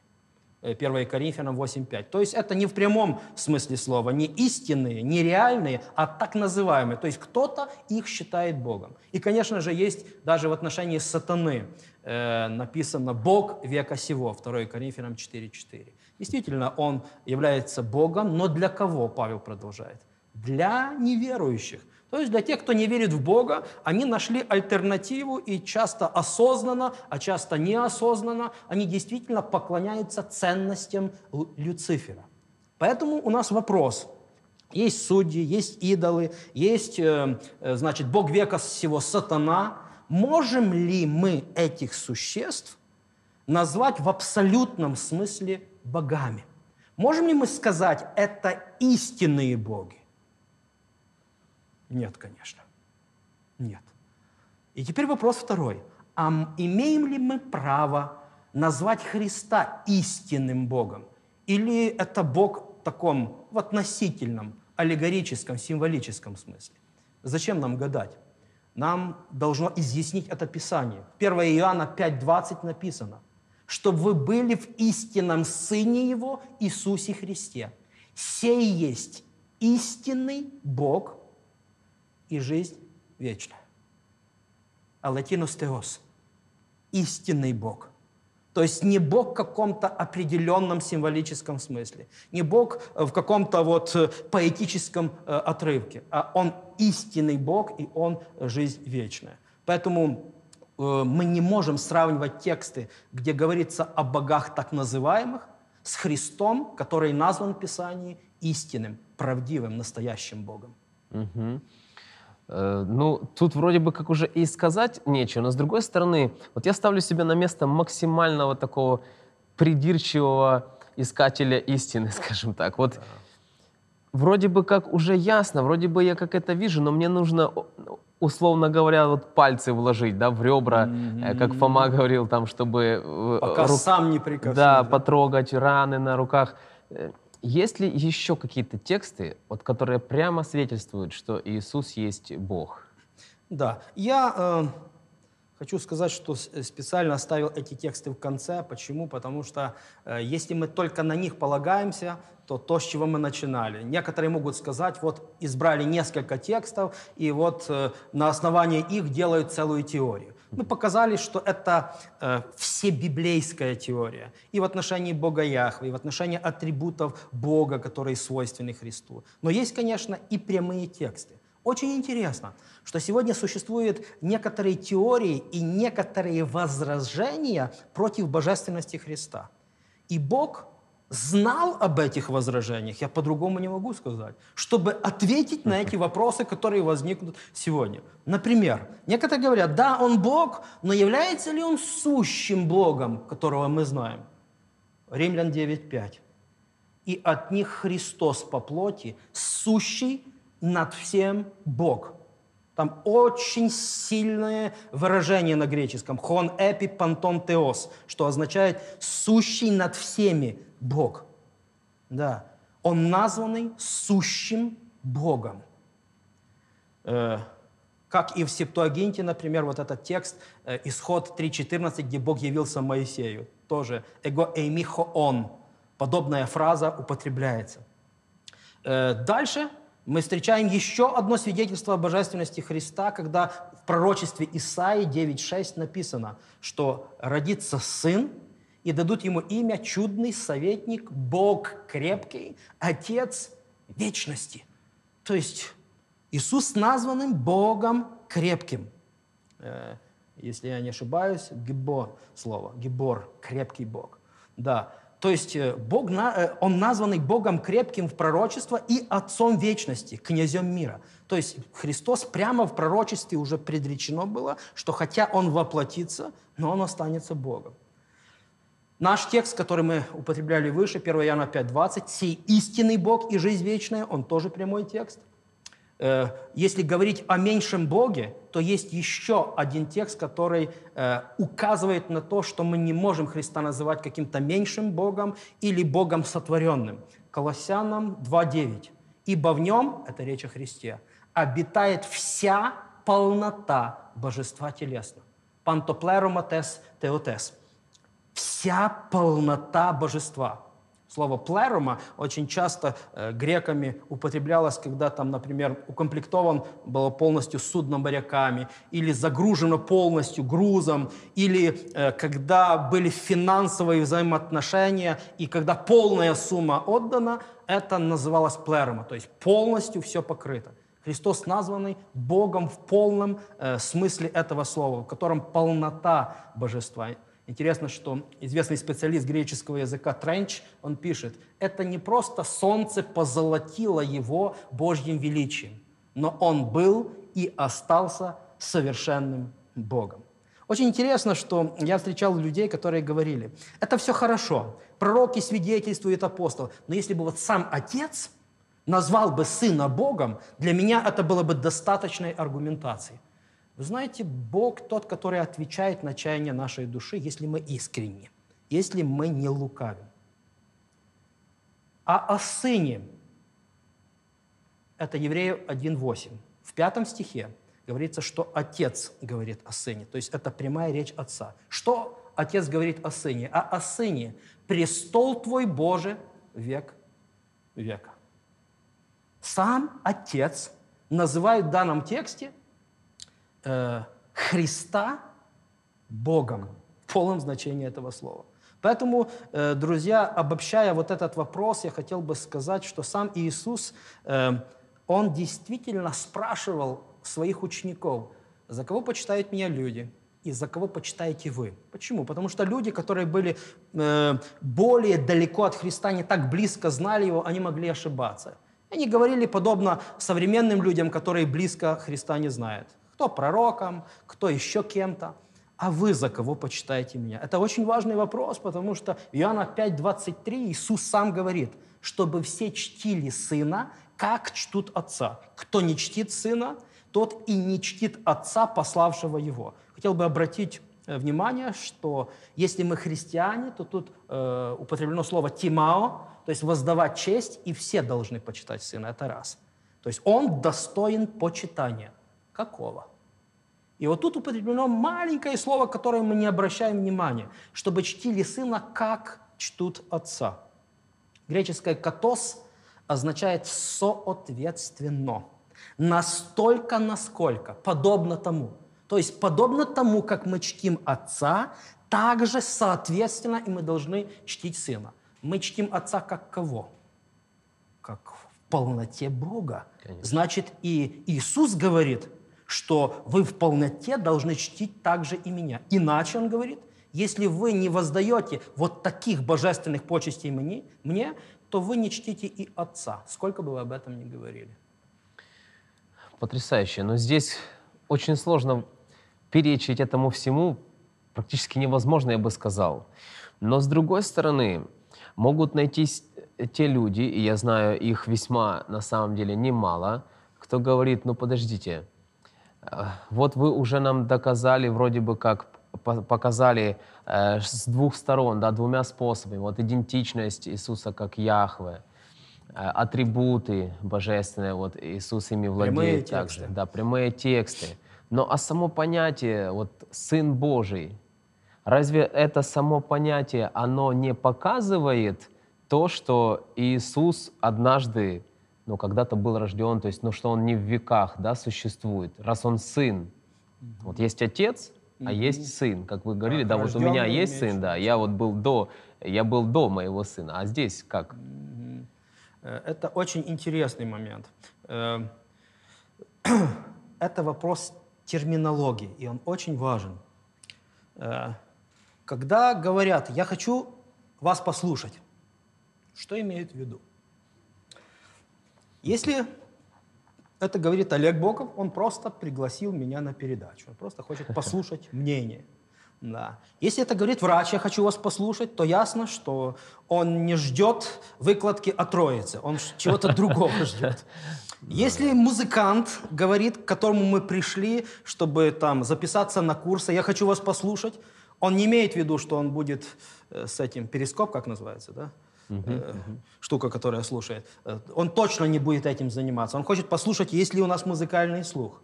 1 э, Коринфянам 8.5. То есть это не в прямом смысле слова, не истинные, не реальные, а так называемые. То есть кто-то их считает Богом. И, конечно же, есть даже в отношении сатаны э, написано «Бог века сего» 2 Коринфянам 4.4. Действительно, он является Богом, но для кого, Павел продолжает? Для неверующих. То есть для тех, кто не верит в Бога, они нашли альтернативу и часто осознанно, а часто неосознанно, они действительно поклоняются ценностям Люцифера. Поэтому у нас вопрос. Есть судьи, есть идолы, есть, э, э, значит, Бог века всего сатана. Можем ли мы этих существ назвать в абсолютном смысле богами? Можем ли мы сказать, это истинные боги? Нет, конечно. Нет. И теперь вопрос второй. А имеем ли мы право назвать Христа истинным Богом? Или это Бог в таком, в относительном, аллегорическом, символическом смысле? Зачем нам гадать? Нам должно изъяснить это Писание. 1 Иоанна 5.20 написано, чтобы вы были в истинном Сыне Его, Иисусе Христе. Сей есть истинный Бог и жизнь вечная. А латинус теос – истинный Бог. То есть не Бог в каком-то определенном символическом смысле, не Бог в каком-то вот э, поэтическом э, отрывке, а Он истинный Бог, и Он жизнь вечная. Поэтому э, мы не можем сравнивать тексты, где говорится о богах так называемых, с Христом, который назван в Писании истинным, правдивым, настоящим Богом. Угу. Э, ну, тут вроде бы как уже и сказать нечего, но с другой стороны, вот я ставлю себя на место максимального такого придирчивого искателя истины, скажем так. Вот вроде бы как уже ясно, вроде бы я как это вижу, но мне нужно, условно говоря, вот пальцы вложить, да, в ребра, mm-hmm. как Фома говорил, там, чтобы... Э, Пока рук... сам не прикоснусь. Да, да, потрогать раны на руках. Есть ли еще какие-то тексты, вот, которые прямо свидетельствуют, что Иисус есть Бог? Да, я э, хочу сказать, что специально оставил эти тексты в конце. Почему? Потому что э, если мы только на них полагаемся, то то, с чего мы начинали. Некоторые могут сказать, вот избрали несколько текстов, и вот э, на основании их делают целую теорию. Мы показали, что это э, всебиблейская теория. И в отношении Бога Яхвы, и в отношении атрибутов Бога, которые свойственны Христу. Но есть, конечно, и прямые тексты. Очень интересно, что сегодня существуют некоторые теории и некоторые возражения против божественности Христа. И Бог знал об этих возражениях, я по-другому не могу сказать, чтобы ответить на эти вопросы, которые возникнут сегодня. Например, некоторые говорят, да, он Бог, но является ли он сущим Богом, которого мы знаем? Римлян 9.5. И от них Христос по плоти, сущий над всем Бог. Там очень сильное выражение на греческом. Хон эпи пантон теос, что означает «сущий над всеми Бог». Да. Он названный сущим Богом. Э, как и в Септуагинте, например, вот этот текст, э, исход 3.14, где Бог явился Моисею. Тоже «эго эймихо он», подобная фраза употребляется. Э, дальше мы встречаем еще одно свидетельство о божественности Христа, когда в пророчестве Исаии 9.6 написано, что родится сын, и дадут ему имя чудный советник, Бог крепкий, Отец вечности. То есть Иисус названным Богом крепким. Э, если я не ошибаюсь, Гибор слово, Гибор, крепкий Бог. Да, то есть э, Бог, э, Он названный Богом крепким в пророчество и Отцом вечности, князем мира. То есть Христос прямо в пророчестве уже предречено было, что хотя Он воплотится, но Он останется Богом. Наш текст, который мы употребляли выше, 1 Иоанна 5.20, «Сей истинный Бог и жизнь вечная», он тоже прямой текст. Э, если говорить о меньшем Боге, то есть еще один текст, который э, указывает на то, что мы не можем Христа называть каким-то меньшим Богом или Богом сотворенным. Колоссянам 2.9. «Ибо в нем, это речь о Христе, обитает вся полнота божества телесного». Пантоплероматес теотес. Вся полнота божества – Слово «плерума» очень часто э, греками употреблялось, когда там, например, укомплектован было полностью судно моряками, или загружено полностью грузом, или э, когда были финансовые взаимоотношения, и когда полная сумма отдана, это называлось «плерума», то есть полностью все покрыто. Христос названный Богом в полном э, смысле этого слова, в котором полнота божества. Интересно, что известный специалист греческого языка Тренч, он пишет, это не просто солнце позолотило его Божьим величием, но он был и остался совершенным Богом. Очень интересно, что я встречал людей, которые говорили, это все хорошо, пророки свидетельствуют апостол, но если бы вот сам Отец назвал бы Сына Богом, для меня это было бы достаточной аргументацией. Вы знаете, Бог тот, который отвечает на чаяние нашей души, если мы искренни, если мы не лукавим. А о Сыне, это Еврею 1.8, в пятом стихе говорится, что Отец говорит о Сыне, то есть это прямая речь Отца. Что Отец говорит о Сыне? А о Сыне «престол Твой, Боже, век века». Сам Отец называет в данном тексте э, Христа Богом в полном значении этого слова. Поэтому, э, друзья, обобщая вот этот вопрос, я хотел бы сказать, что сам Иисус, э, Он действительно спрашивал своих учеников, за кого почитают меня люди, и за кого почитаете вы. Почему? Потому что люди, которые были э, более далеко от Христа, не так близко знали Его, они могли ошибаться. Они говорили подобно современным людям, которые близко Христа не знают кто пророком, кто еще кем-то. А вы за кого почитаете меня? Это очень важный вопрос, потому что Иоанна 5:23 Иисус сам говорит, чтобы все чтили Сына, как чтут Отца. Кто не чтит Сына, тот и не чтит Отца, пославшего Его. Хотел бы обратить э, внимание, что если мы христиане, то тут э, употреблено слово «тимао», то есть воздавать честь, и все должны почитать Сына. Это раз. То есть Он достоин почитания. Какого? И вот тут употреблено маленькое слово, которое мы не обращаем внимания, чтобы чтили сына, как чтут отца. Греческое «катос» означает «соответственно». Настолько, насколько, подобно тому. То есть подобно тому, как мы чтим отца, также соответственно и мы должны чтить сына. Мы чтим отца как кого? Как в полноте Бога. Конечно. Значит, и Иисус говорит – что вы в полноте должны чтить также и меня. Иначе, он говорит, если вы не воздаете вот таких божественных почестей мне, мне, то вы не чтите и Отца, сколько бы вы об этом ни говорили. Потрясающе. Но здесь очень сложно перечить этому всему, практически невозможно, я бы сказал. Но с другой стороны, могут найтись те люди, и я знаю их весьма на самом деле немало, кто говорит, ну подождите, вот вы уже нам доказали, вроде бы как показали э, с двух сторон, да, двумя способами. Вот идентичность Иисуса как Яхве, э, атрибуты божественные, вот Иисус ими владеет прямые также. Тексты. Да, прямые тексты. Но а само понятие, вот Сын Божий, разве это само понятие, оно не показывает то, что Иисус однажды, ну, когда-то был рожден, то есть, ну, что Он не в веках, да, существует, раз Он Сын. Вот есть Отец, а есть Сын, как вы говорили, да, вот у меня есть сын, да, я вот был до, я был до моего сына, а здесь как? Э, Это очень интересный момент. Э, Это вопрос терминологии, и он очень важен. Э, Когда говорят «я хочу вас послушать», что имеют в виду? Если это говорит Олег Боков, он просто пригласил меня на передачу, он просто хочет послушать мнение. Да. Если это говорит врач, я хочу вас послушать, то ясно, что он не ждет выкладки о Троице, он чего-то другого ждет. Если музыкант говорит, к которому мы пришли, чтобы там записаться на курсы, я хочу вас послушать, он не имеет в виду, что он будет э, с этим перископ, как называется, да? Э, штука, которая слушает. Э, Он точно не будет этим заниматься. Он хочет послушать, есть ли у нас музыкальный слух.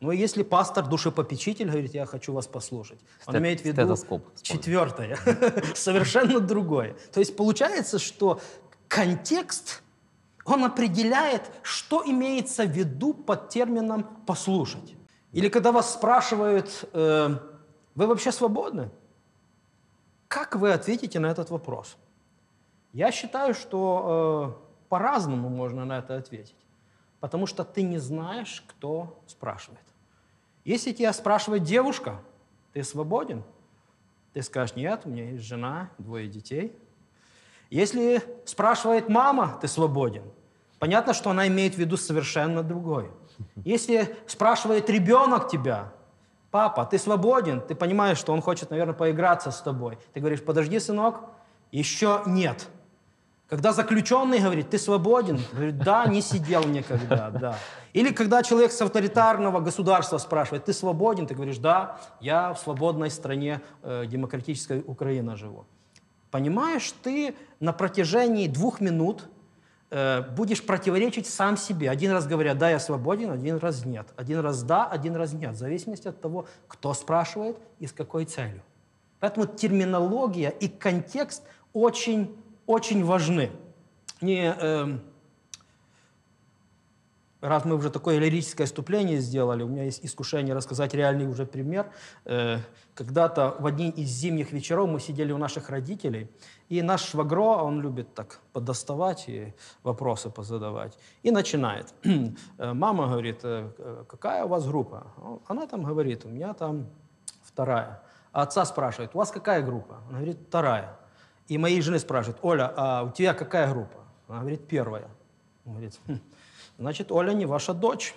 Ну, если пастор, душепопечитель говорит, я хочу вас послушать, он Стет- имеет в виду четвертое, совершенно другое. То есть получается, что контекст, он определяет, что имеется в виду под термином «послушать». Или когда вас спрашивают, э, вы вообще свободны? Как вы ответите на этот вопрос? Я считаю, что э, по-разному можно на это ответить. Потому что ты не знаешь, кто спрашивает. Если тебя спрашивает девушка, ты свободен? Ты скажешь, нет, у меня есть жена, двое детей. Если спрашивает мама, ты свободен. Понятно, что она имеет в виду совершенно другое. Если спрашивает ребенок тебя, папа, ты свободен, ты понимаешь, что он хочет, наверное, поиграться с тобой. Ты говоришь, подожди, сынок, еще нет. Когда заключенный говорит, ты свободен, говорит, да, не сидел никогда, да. Или когда человек с авторитарного государства спрашивает, ты свободен, ты говоришь, да, я в свободной стране э, демократической Украины живу. Понимаешь, ты на протяжении двух минут э, будешь противоречить сам себе. Один раз говорят, да, я свободен, один раз нет. Один раз да, один раз нет. В зависимости от того, кто спрашивает и с какой целью. Поэтому терминология и контекст очень, очень важны. Не, эм, раз мы уже такое лирическое вступление сделали, у меня есть искушение рассказать реальный уже пример. Э, когда-то в один из зимних вечеров мы сидели у наших родителей, и наш швагро, он любит так подоставать и вопросы позадавать, и начинает. Э, Мама говорит, «Э, э, какая у вас группа? Она там говорит, у меня там вторая. А отца спрашивает, у вас какая группа? Она говорит, вторая. И моей жены спрашивают, Оля, а у тебя какая группа? Она говорит, первая. Он говорит, «Хм, значит, Оля не ваша дочь,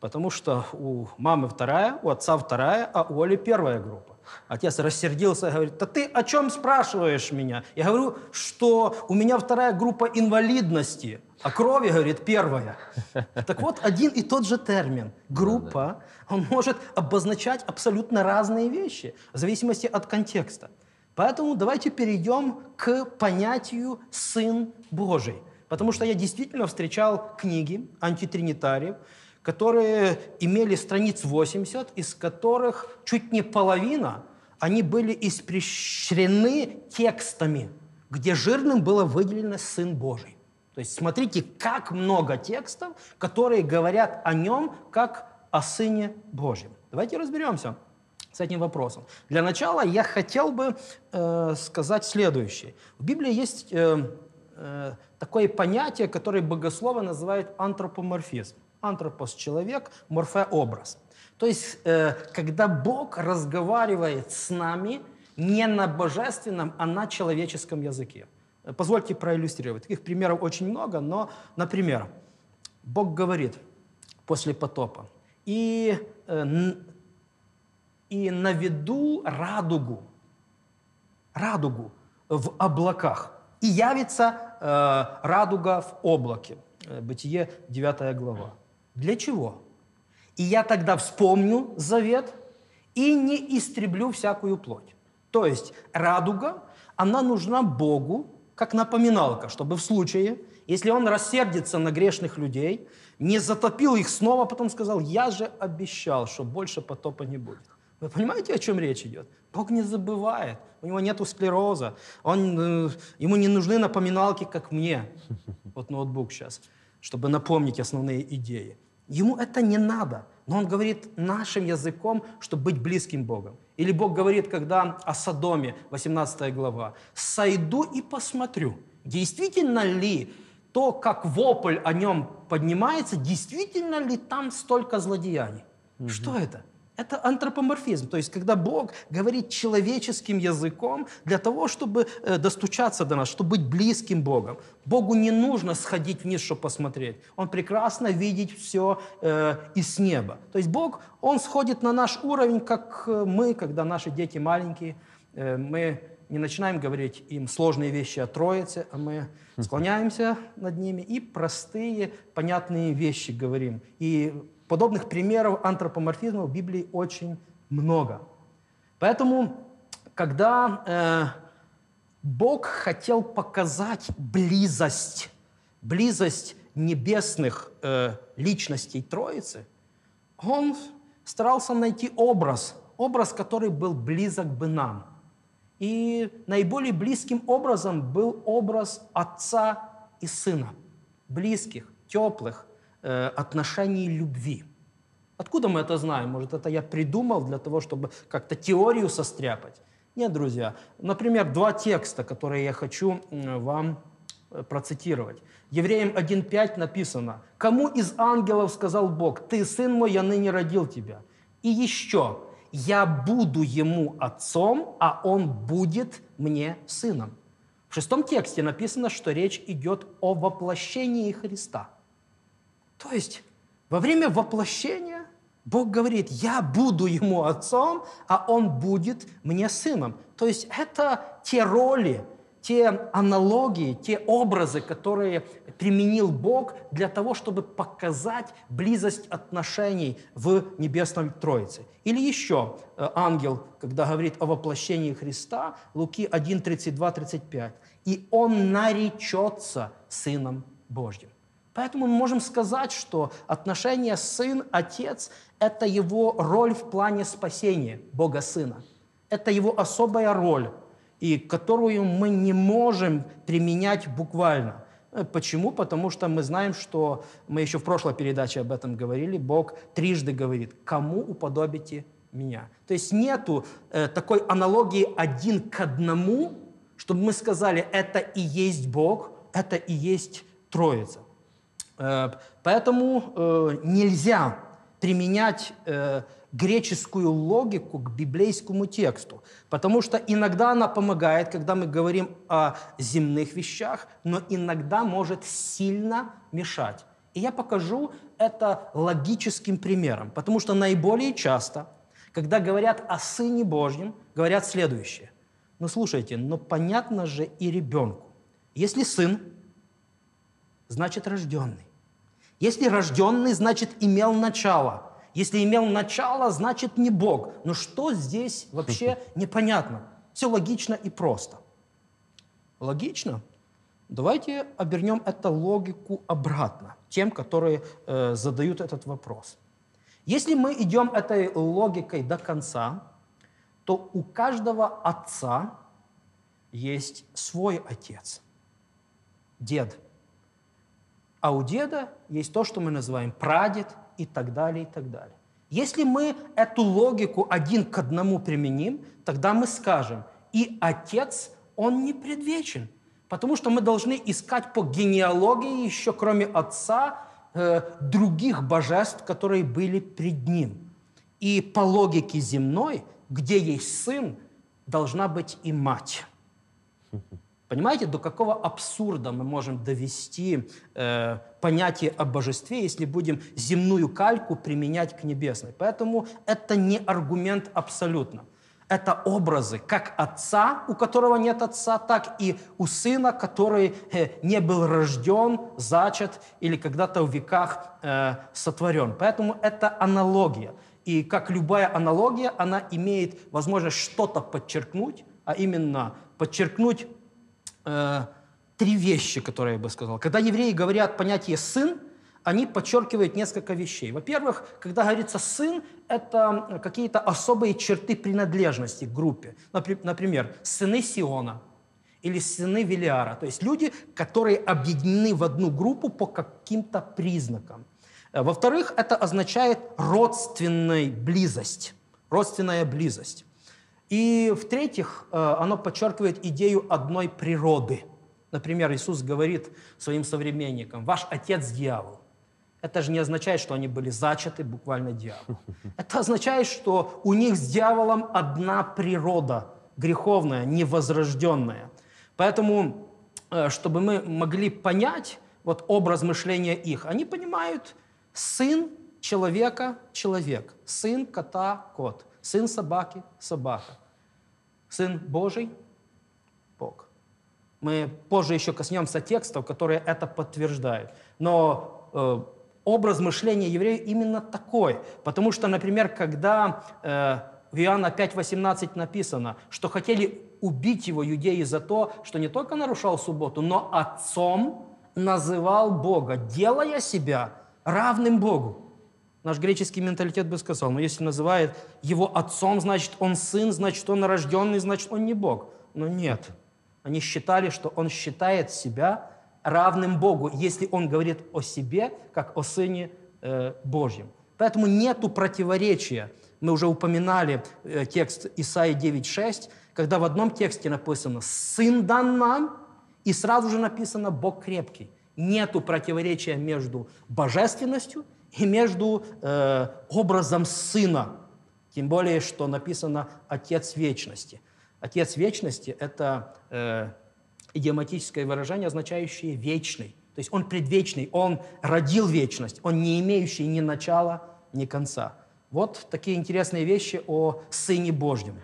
потому что у мамы вторая, у отца вторая, а у Оли первая группа. Отец рассердился и говорит, да ты о чем спрашиваешь меня? Я говорю, что у меня вторая группа инвалидности, а крови, говорит, первая. Так вот, один и тот же термин, группа, он может обозначать абсолютно разные вещи, в зависимости от контекста. Поэтому давайте перейдем к понятию «сын Божий». Потому что я действительно встречал книги антитринитариев, которые имели страниц 80, из которых чуть не половина, они были испещрены текстами, где жирным было выделено «сын Божий». То есть смотрите, как много текстов, которые говорят о нем как о Сыне Божьем. Давайте разберемся с этим вопросом. Для начала я хотел бы э, сказать следующее. В Библии есть э, э, такое понятие, которое богословы называют антропоморфизм. Антропос – человек, морфе – образ. То есть, э, когда Бог разговаривает с нами не на божественном, а на человеческом языке. Э, Позвольте проиллюстрировать. Таких примеров очень много, но, например, Бог говорит после потопа, и, э, и наведу радугу, радугу в облаках, и явится э, радуга в облаке. Э, Бытие 9 глава. Для чего? И я тогда вспомню завет и не истреблю всякую плоть. То есть радуга, она нужна Богу как напоминалка, чтобы в случае, если он рассердится на грешных людей, не затопил их снова, а потом сказал, я же обещал, что больше потопа не будет. Вы понимаете, о чем речь идет? Бог не забывает. У него нет склероза. Он, э, ему не нужны напоминалки, как мне. Вот ноутбук сейчас, чтобы напомнить основные идеи. Ему это не надо. Но он говорит нашим языком, чтобы быть близким Богом. Или Бог говорит, когда о Содоме, 18 глава, «Сойду и посмотрю, действительно ли то, как вопль о нем поднимается, действительно ли там столько злодеяний?» угу. Что это? Это антропоморфизм, то есть когда Бог говорит человеческим языком для того, чтобы э, достучаться до нас, чтобы быть близким Богом. Богу не нужно сходить вниз, чтобы посмотреть. Он прекрасно видит все э, из неба. То есть Бог, Он сходит на наш уровень, как э, мы, когда наши дети маленькие, э, мы не начинаем говорить им сложные вещи о Троице, а мы склоняемся над ними и простые, понятные вещи говорим. И Подобных примеров антропоморфизма в Библии очень много. Поэтому, когда э, Бог хотел показать близость, близость небесных э, личностей Троицы, Он старался найти образ, образ, который был близок бы нам. И наиболее близким образом был образ отца и сына, близких, теплых, Э, отношений любви. Откуда мы это знаем? Может, это я придумал для того, чтобы как-то теорию состряпать? Нет, друзья. Например, два текста, которые я хочу вам э, процитировать. Евреям 1.5 написано, «Кому из ангелов сказал Бог, ты, сын мой, я ныне родил тебя?» И еще, «Я буду ему отцом, а он будет мне сыном». В шестом тексте написано, что речь идет о воплощении Христа – то есть во время воплощения Бог говорит, я буду ему отцом, а он будет мне сыном. То есть это те роли, те аналогии, те образы, которые применил Бог для того, чтобы показать близость отношений в Небесном Троице. Или еще э, ангел, когда говорит о воплощении Христа, Луки 1, 32, 35. «И он наречется Сыном Божьим». Поэтому мы можем сказать, что отношение сын-отец – это его роль в плане спасения Бога Сына. Это его особая роль, и которую мы не можем применять буквально. Э, почему? Потому что мы знаем, что мы еще в прошлой передаче об этом говорили, Бог трижды говорит, кому уподобите меня. То есть нету э, такой аналогии один к одному, чтобы мы сказали, это и есть Бог, это и есть Троица. Э, поэтому э, нельзя применять э, греческую логику к библейскому тексту, потому что иногда она помогает, когда мы говорим о земных вещах, но иногда может сильно мешать. И я покажу это логическим примером, потому что наиболее часто, когда говорят о Сыне Божьем, говорят следующее. Ну слушайте, но понятно же и ребенку. Если сын, значит рожденный. Если рожденный, значит имел начало. Если имел начало, значит не Бог. Но что здесь вообще непонятно? Все логично и просто. Логично? Давайте обернем эту логику обратно тем, которые э, задают этот вопрос. Если мы идем этой логикой до конца, то у каждого отца есть свой отец, дед – а у деда есть то, что мы называем прадед и так далее, и так далее. Если мы эту логику один к одному применим, тогда мы скажем, и отец, он не предвечен, потому что мы должны искать по генеалогии еще кроме отца э, других божеств, которые были пред ним. И по логике земной, где есть сын, должна быть и мать. Понимаете, до какого абсурда мы можем довести э, понятие о божестве, если будем земную кальку применять к небесной? Поэтому это не аргумент абсолютно. Это образы как отца, у которого нет отца, так и у сына, который э, не был рожден, зачат или когда-то в веках э, сотворен. Поэтому это аналогия. И как любая аналогия, она имеет возможность что-то подчеркнуть, а именно подчеркнуть э, три вещи, которые я бы сказал. Когда евреи говорят понятие «сын», они подчеркивают несколько вещей. Во-первых, когда говорится «сын», это какие-то особые черты принадлежности к группе. Например, сыны Сиона или сыны Велиара. То есть люди, которые объединены в одну группу по каким-то признакам. Во-вторых, это означает родственная близость. Родственная близость. И в-третьих, э, оно подчеркивает идею одной природы. Например, Иисус говорит своим современникам, ваш отец дьявол. Это же не означает, что они были зачаты буквально дьяволом. Это означает, что у них с дьяволом одна природа, греховная, невозрожденная. Поэтому, э, чтобы мы могли понять вот образ мышления их, они понимают, сын человека – человек, сын кота – кот, сын собаки – собака, сын Божий – Бог. Мы позже еще коснемся текстов, которые это подтверждают. Но э, образ мышления еврея именно такой. Потому что, например, когда э, в Иоанна 5.18 написано, что хотели убить его иудеи за то, что не только нарушал субботу, но отцом называл Бога, делая себя равным Богу. Наш греческий менталитет бы сказал, но если называет его отцом, значит, он сын, значит, он рожденный, значит, он не Бог. Но нет. Они считали, что он считает себя равным Богу, если он говорит о себе, как о Сыне э, Божьем. Поэтому нету противоречия. Мы уже упоминали э, текст Исаии 9.6, когда в одном тексте написано «Сын дан нам», и сразу же написано «Бог крепкий». Нету противоречия между божественностью и между э, образом Сына. Тем более, что написано «Отец вечности». Отец вечности – это э, идиоматическое выражение, означающее «вечный». То есть он предвечный, он родил вечность, он не имеющий ни начала, ни конца. Вот такие интересные вещи о Сыне Божьем.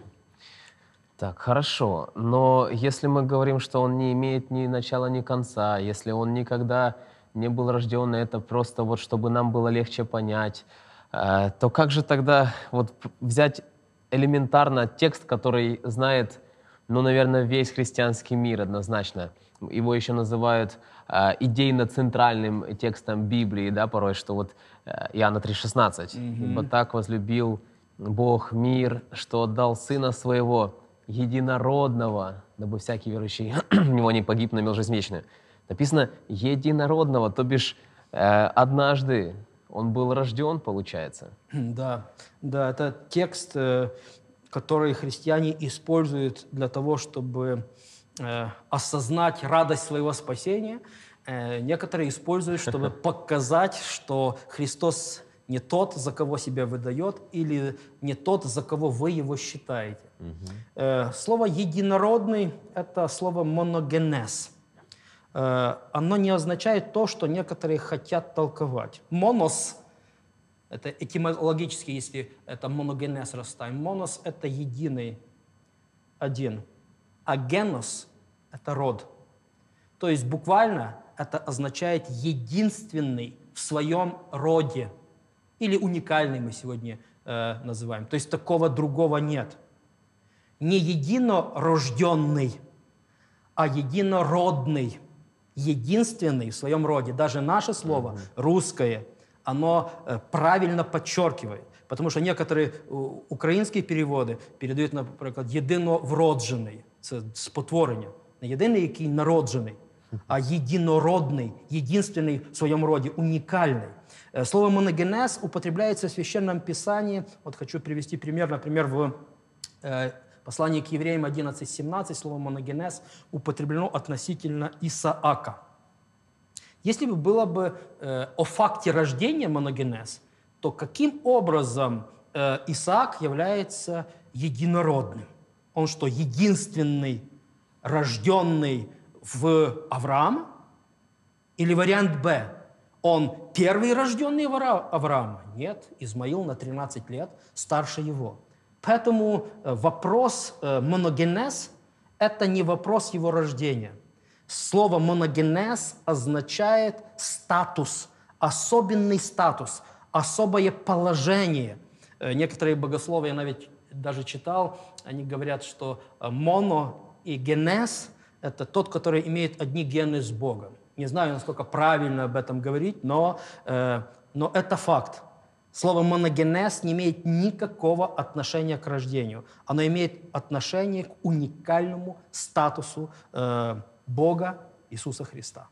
Так, хорошо. Но если мы говорим, что он не имеет ни начала, ни конца, если он никогда не был рожден, это просто вот чтобы нам было легче понять, э, то как же тогда вот взять элементарно текст, который знает ну, наверное, весь христианский мир однозначно. Его еще называют э, идейно-центральным текстом Библии, да, порой, что вот э, Иоанна 3,16. Mm-hmm. «Ибо так возлюбил Бог мир, что отдал Сына Своего, единородного, дабы всякий верующий в Него не погиб, но имел жизнь вечную». Написано «единородного», то бишь э, однажды он был рожден, получается. Да, да, это текст, э, которые христиане используют для того, чтобы э, осознать радость своего спасения. Э, некоторые используют, чтобы показать, что Христос не тот, за кого себя выдает, или не тот, за кого вы его считаете. Э, слово «единородный» — это слово «моногенез». Э, оно не означает то, что некоторые хотят толковать. «Монос» Это этимологически, если это моногенез расставим. Монос – это единый, один. А генос – это род. То есть буквально это означает единственный в своем роде. Или уникальный мы сегодня э, называем. То есть такого другого нет. Не единорожденный, а единородный, единственный в своем роде. Даже наше слово русское – оно э, правильно подчеркивает. Потому что некоторые українські переводи передають, наприклад, єдиновроджений, це спотворення. Не єдиний, який народжений, а єдинородний, единственный в своем роде, уникальный. Э, слово «моногенез» употребляется в Священном Писании. Вот хочу привести пример, например, в послании к евреям 11.17 слово «моногенез» употреблено относительно Исаака. Если бы было бы э, о факте рождения моногенез, то каким образом э, Исаак является единородным? Он что, единственный рожденный в Авраама? Или вариант Б? Он первый рожденный в Авраама? Нет, Измаил на 13 лет старше его. Поэтому э, вопрос э, моногенез – это не вопрос его рождения – Слово моногенез означает статус, особенный статус, особое положение. Э, некоторые богословия, я навіть даже читал, они говорят, что моно и генез – это тот, который имеет одни гены с Богом. Не знаю, насколько правильно об этом говорить, но, э, но это факт. Слово моногенез не имеет никакого отношения к рождению. Оно имеет отношение к уникальному статусу э, Бога Иисуса Христа.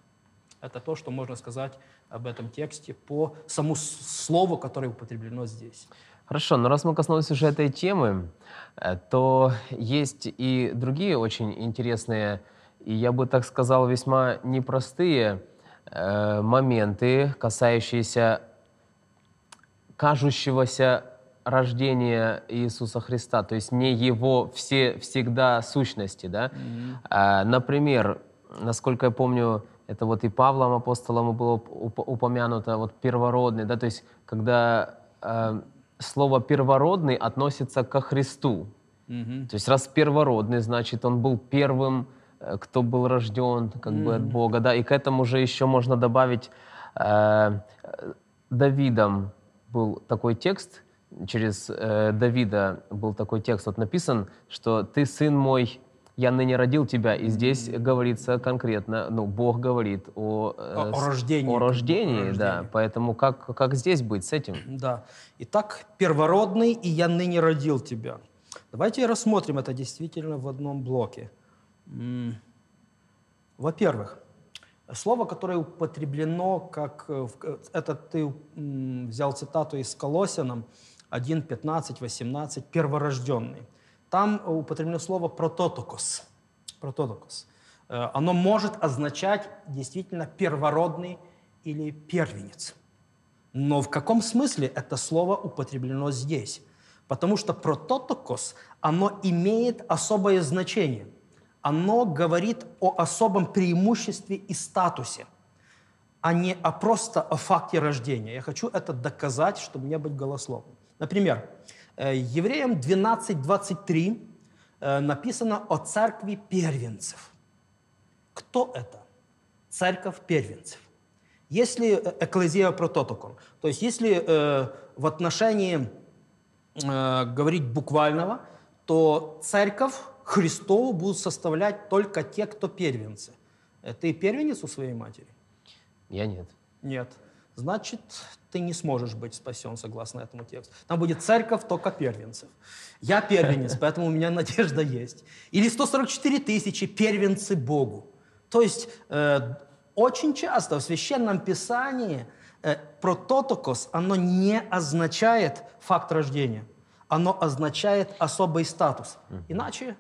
Это то, что можно сказать об этом тексте по самому слову, которое употреблено здесь. Хорошо, но раз мы коснулись уже этой темы, э, то есть и другие очень интересные, и я бы так сказал, весьма непростые э, моменты, касающиеся кажущегося рождения Иисуса Христа, то есть не его все всегда сущности, да. Mm-hmm. А, например, насколько я помню, это вот и Павлом апостолом было упомянуто, вот первородный, да, то есть когда э, слово первородный относится ко Христу. Mm-hmm. То есть раз первородный, значит, он был первым, э, кто был рожден как mm-hmm. бы от Бога, да, и к этому же еще можно добавить э, Давидом был такой текст, через э, Давида был такой текст, вот написан, что «ты, сын мой, я ныне родил тебя». И здесь говорится конкретно, ну, Бог говорит о, э, о, рождении. О рождении, о рождении. да. Поэтому как, как здесь быть с этим? Да. Итак, первородный, и я ныне родил тебя. Давайте рассмотрим это действительно в одном блоке. Во-первых, Слово, которое употреблено, как э, это ты взял цитату из Колосянам 1, 15, 18, перворожденный. Там употреблено слово прототокос. прототокос. Э, оно может означать действительно первородный или первенец. Но в каком смысле это слово употреблено здесь? Потому что прототокос, оно имеет особое значение оно говорит о особом преимуществе и статусе, а не о просто о факте рождения. Я хочу это доказать, чтобы не быть голословным. Например, э, Евреям 12.23 э, написано о церкви первенцев. Кто это? Церковь первенцев. Если э, эклезия прототокон, то есть если э, в отношении э, говорить буквального, то церковь Христову будут составлять только те, кто первенцы. Э, ты первенец у своей матери? Я нет. Нет. Значит, ты не сможешь быть спасен, согласно этому тексту. Там будет церковь только первенцев. Я первенец, поэтому у меня надежда есть. Или 144 тысячи первенцы Богу. То есть э, очень часто в Священном Писании э, прототокос, оно не означает факт рождения. Оно означает особый статус. Иначе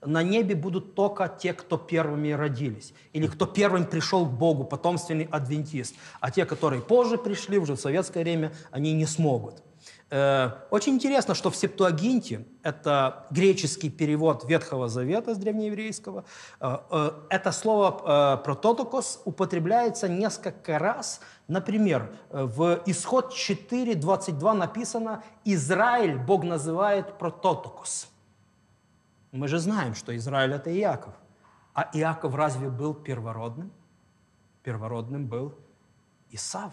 на небе будут только те, кто первыми родились, или кто первым пришел к Богу, потомственный адвентист. А те, которые позже пришли, уже в советское время, они не смогут. Э, очень интересно, что в Септуагинте, это греческий перевод Ветхого Завета с древнееврейского, э, э, это слово «прототокос» употребляется несколько раз. Например, в Исход 4.22 написано «Израиль Бог называет прототокос». Мы же знаем, что Израиль – это Иаков. А Иаков разве был первородным? Первородным был Исав.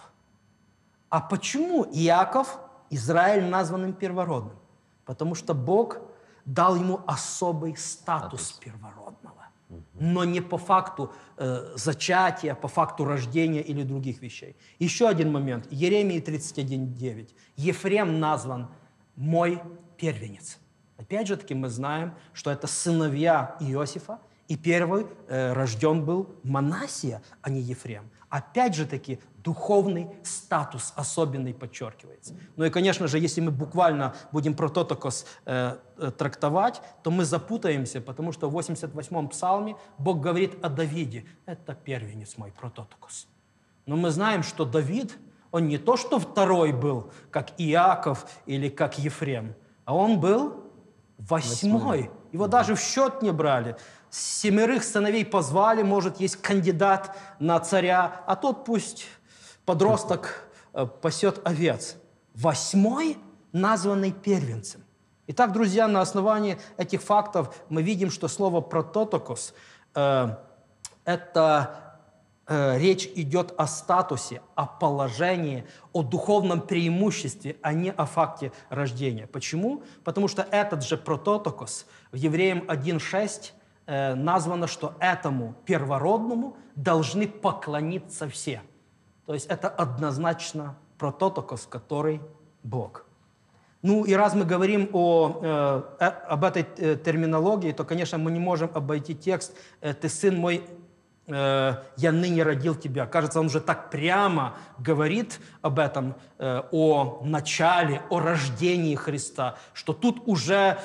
А почему Иаков, Израиль, названным первородным? Потому что Бог дал ему особый статус, статус. первородного. Но не по факту э, зачатия, по факту рождения или других вещей. Еще один момент. Еремии 31.9. Ефрем назван «мой первенец». Опять же таки мы знаем, что это сыновья Иосифа, и первый э, рожден был Манасия, а не Ефрем. Опять же таки духовный статус особенный подчеркивается. Ну и, конечно же, если мы буквально будем прототокос э, э, трактовать, то мы запутаемся, потому что в 88-м псалме Бог говорит о Давиде. Это первенец мой, прототокос. Но мы знаем, что Давид, он не то, что второй был, как Иаков или как Ефрем, а он был Восьмой. Его даже в счет не брали. Семерых сыновей позвали, может, есть кандидат на царя, а тот пусть подросток э, пасет овец. Восьмой названный первенцем. Итак, друзья, на основании этих фактов мы видим, что слово «прототокос» э, – это Э, речь идет о статусе, о положении, о духовном преимуществе, а не о факте рождения. Почему? Потому что этот же прототокос в Евреям 1.6 э, названо, что этому первородному должны поклониться все. То есть это однозначно прототокос, который Бог. Ну и раз мы говорим о, э, э, об этой э, терминологии, то, конечно, мы не можем обойти текст «Ты сын мой, я ныне родил тебя». Кажется, он уже так прямо говорит об этом, э, о начале, о рождении Христа, что тут уже...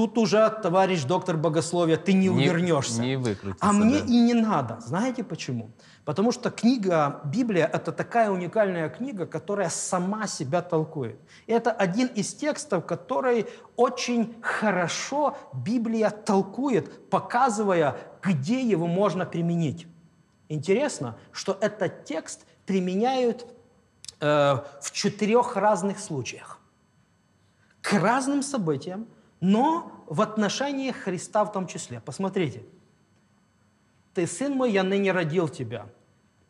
Тут уже, товарищ доктор богословия, ты не, Не- увернешься. не выкрутиться, А мне да. и не надо. Знаете почему? Потому что книга, Библия – это такая уникальная книга, которая сама себя толкует. И это один из текстов, который очень хорошо Библия толкует, показывая, где его можно применить. Интересно, что этот текст применяют э, в четырех разных случаях к разным событиям, но в отношении Христа в том числе. Посмотрите. «Ты, сын мой, я ныне родил тебя».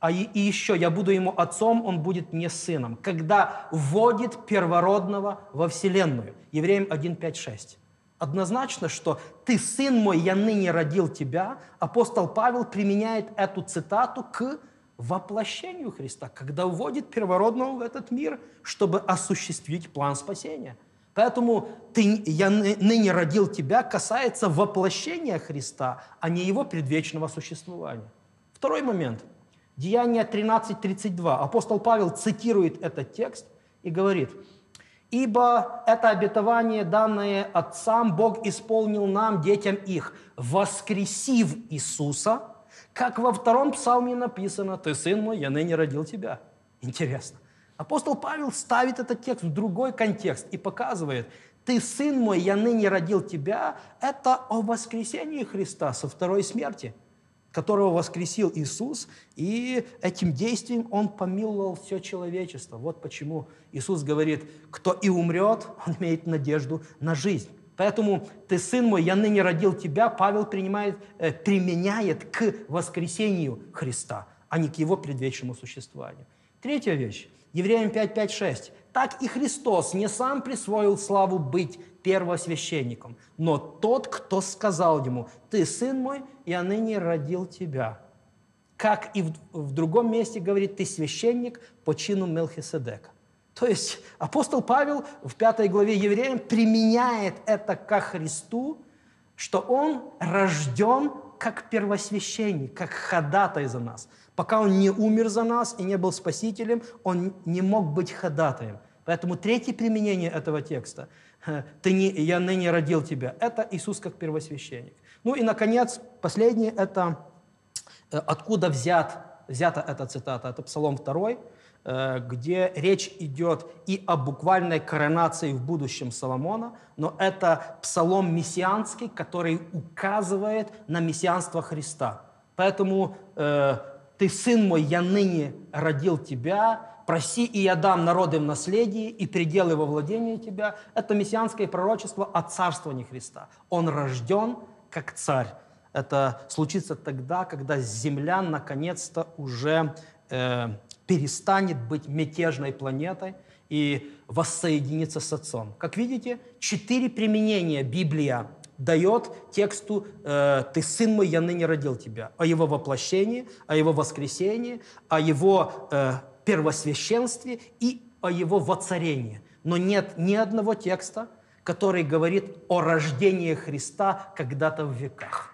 А и, и еще, я буду ему отцом, он будет мне сыном. Когда вводит первородного во вселенную. Евреям 1, 5, 6. Однозначно, что «ты, сын мой, я ныне родил тебя», апостол Павел применяет эту цитату к воплощению Христа, когда вводит первородного в этот мир, чтобы осуществить план спасения. Поэтому ты, «я ны- ныне родил тебя» касается воплощения Христа, а не его предвечного существования. Второй момент. Деяние 13.32. Апостол Павел цитирует этот текст и говорит, «Ибо это обетование, данное отцам, Бог исполнил нам, детям их, воскресив Иисуса, как во втором псалме написано, «Ты, сын мой, я ныне родил тебя». Интересно. Апостол Павел ставит этот текст в другой контекст и показывает, «Ты, сын мой, я ныне родил тебя» – это о воскресении Христа со второй смерти, которого воскресил Иисус, и этим действием Он помиловал все человечество. Вот почему Иисус говорит, кто и умрет, он имеет надежду на жизнь. Поэтому «Ты, сын мой, я ныне родил тебя» Павел принимает, э, применяет к воскресению Христа, а не к его предвечному существованию. Третья вещь. Евреям 5, 5, 6. «Так и Христос не сам присвоил славу быть первосвященником, но тот, кто сказал ему, «Ты, сын мой, я ныне родил тебя». Как и в, в другом месте говорит, «Ты священник по чину Мелхиседека». То есть апостол Павел в пятой главе Евреям применяет это ко Христу, что Он рожден как первосвященник, как ходатай за нас. Пока Он не умер за нас и не был спасителем, Он не мог быть ходатаем. Поэтому третье применение этого текста «Ты не, «Я ныне родил тебя» – это Иисус как первосвященник. Ну и, наконец, последнее – это э, откуда взят, взята эта цитата. Это Псалом 2, э, где речь идет и о буквальной коронации в будущем Соломона, но это псалом мессианский, который указывает на мессианство Христа. Поэтому э, «Ты, сын мой, я ныне родил тебя», «Проси, и я дам народы в наследие, и пределы во владение тебя» – это мессианское пророчество о царствовании Христа. Он рожден как царь. Это случится тогда, когда земля наконец-то уже э, перестанет быть мятежной планетой и воссоединится с Отцом. Как видите, четыре применения Библия дает тексту э, «Ты, сын мой, я ныне родил тебя», о его воплощении, о его воскресении, о его э, первосвященстве и о его воцарении. Но нет ни одного текста, который говорит о рождении Христа когда-то в веках.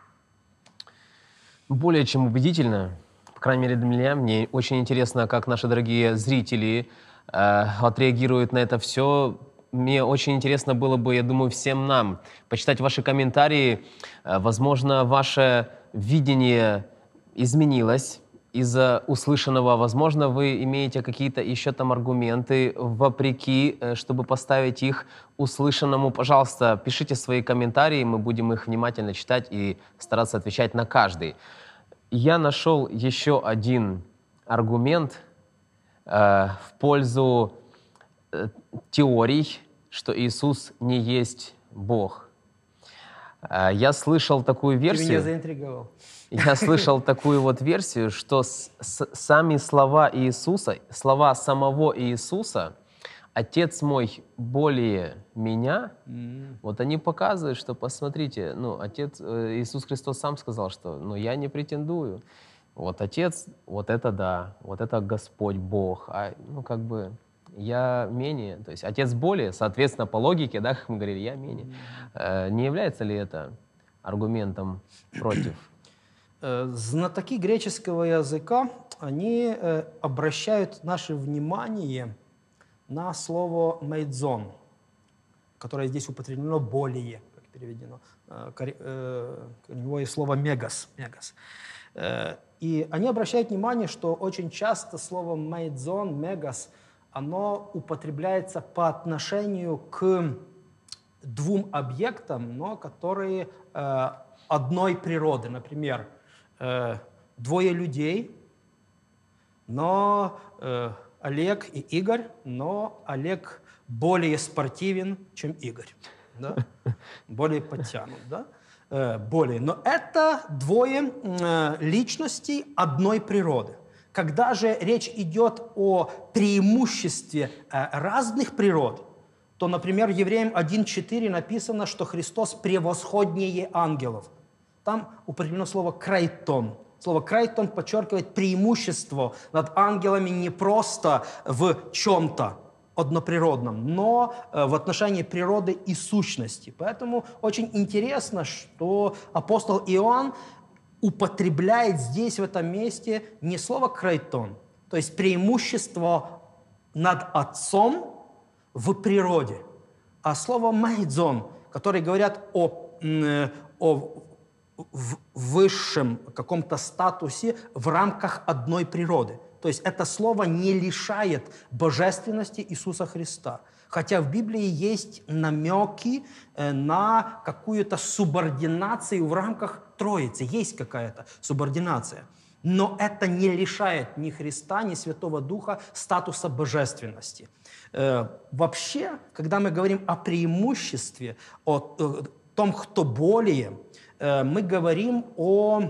Более чем убедительно, по крайней мере для меня, мне очень интересно, как наши дорогие зрители э, отреагируют на это все. Мне очень интересно было бы, я думаю, всем нам почитать ваши комментарии. Э, возможно, ваше видение изменилось из-за услышанного. Возможно, вы имеете какие-то еще там аргументы вопреки, э, чтобы поставить их услышанному. Пожалуйста, пишите свои комментарии, мы будем их внимательно читать и стараться отвечать на каждый. Я нашел еще один аргумент э, в пользу э, теорий, что Иисус не есть Бог. Э, я слышал такую Ты меня версию. заинтриговал. Я слышал такую вот версию, что с- с- сами слова Иисуса, слова самого Иисуса, Отец мой более меня, вот они показывают, что, посмотрите, ну, Отец, э, Иисус Христос сам сказал, что, ну, я не претендую. Вот Отец, вот это да, вот это Господь Бог, а, ну, как бы, я менее, то есть Отец более, соответственно, по логике, да, как мы говорили, я менее. Э, не является ли это аргументом против? Э, Знатоки греческого языка, они э, обращают наше внимание на слово «мейдзон», которое здесь употреблено «более», как переведено. Э, кори- э, Корневое слово «мегас». мегас. И они обращают внимание, что очень часто слово «мейдзон», «мегас», оно употребляется по отношению к двум объектам, но которые э, одной природы. Например, э, двое людей, но э, Олег и Игорь, но Олег более спортивен, чем Игорь. Да? Более подтянут. Да? Э, более. Но это двое э, личностей одной природы. Когда же речь идет о преимуществе э, разных природ, то, например, Евреям 1.4 написано, что Христос превосходнее ангелов. Там употреблено слово «крайтон». Слово «крайтон» подчеркивает преимущество над ангелами не просто в чем-то одноприродном, но э, в отношении природы и сущности. Поэтому очень интересно, что апостол Иоанн употребляет здесь, в этом месте, не слово «крайтон», то есть преимущество над Отцом в природе, а слово «майдзон», которые говорят о, э, о высшем каком-то статусе в рамках одной природы. То есть это слово не лишает божественности Иисуса Христа. Хотя в Библии есть намеки э, на какую-то субординацию в рамках Троицы. Есть какая-то субординация. Но это не лишает ни Христа, ни Святого Духа статуса божественности. Э, Вообще, когда мы говорим о преимуществе, о э, том, кто более, э, мы говорим о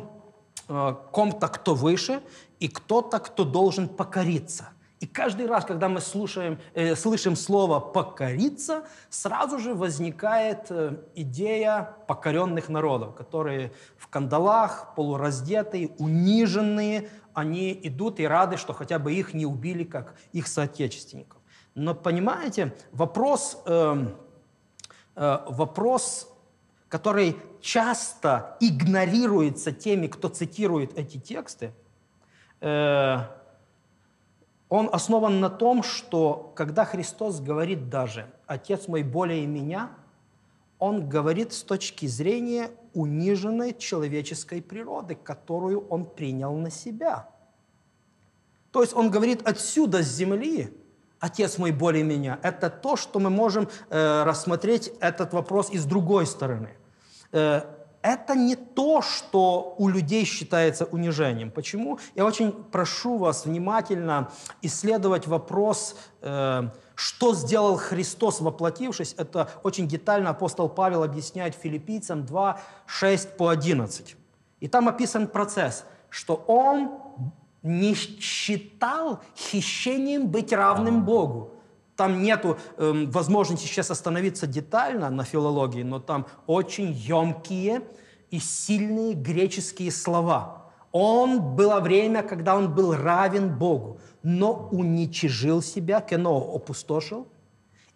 э, ком-то, кто выше, и кто-то, кто должен покориться. И каждый раз, когда мы слушаем, э, слышим слово «покориться», сразу же возникает э, идея покоренных народов, которые в кандалах, полураздетые, униженные, они идут и рады, что хотя бы их не убили, как их соотечественников. Но понимаете, вопрос, э, э, вопрос который часто игнорируется теми, кто цитирует эти тексты, э, он основан на том, что когда Христос говорит даже «Отец мой более меня», он говорит с точки зрения униженной человеческой природы, которую он принял на себя. То есть он говорит отсюда, с земли, Отец мой более меня. Это то, что мы можем э, рассмотреть этот вопрос и с другой стороны. Э, это не то, что у людей считается унижением. Почему? Я очень прошу вас внимательно исследовать вопрос, э, что сделал Христос, воплотившись. Это очень детально апостол Павел объясняет филиппийцам 2, 6 по 11. И там описан процесс, что он не считал хищением быть равным Богу. Там нету эм, возможности сейчас остановиться детально на филологии, но там очень емкие и сильные греческие слова. Он было время, когда он был равен Богу, но уничижил себя, кено опустошил,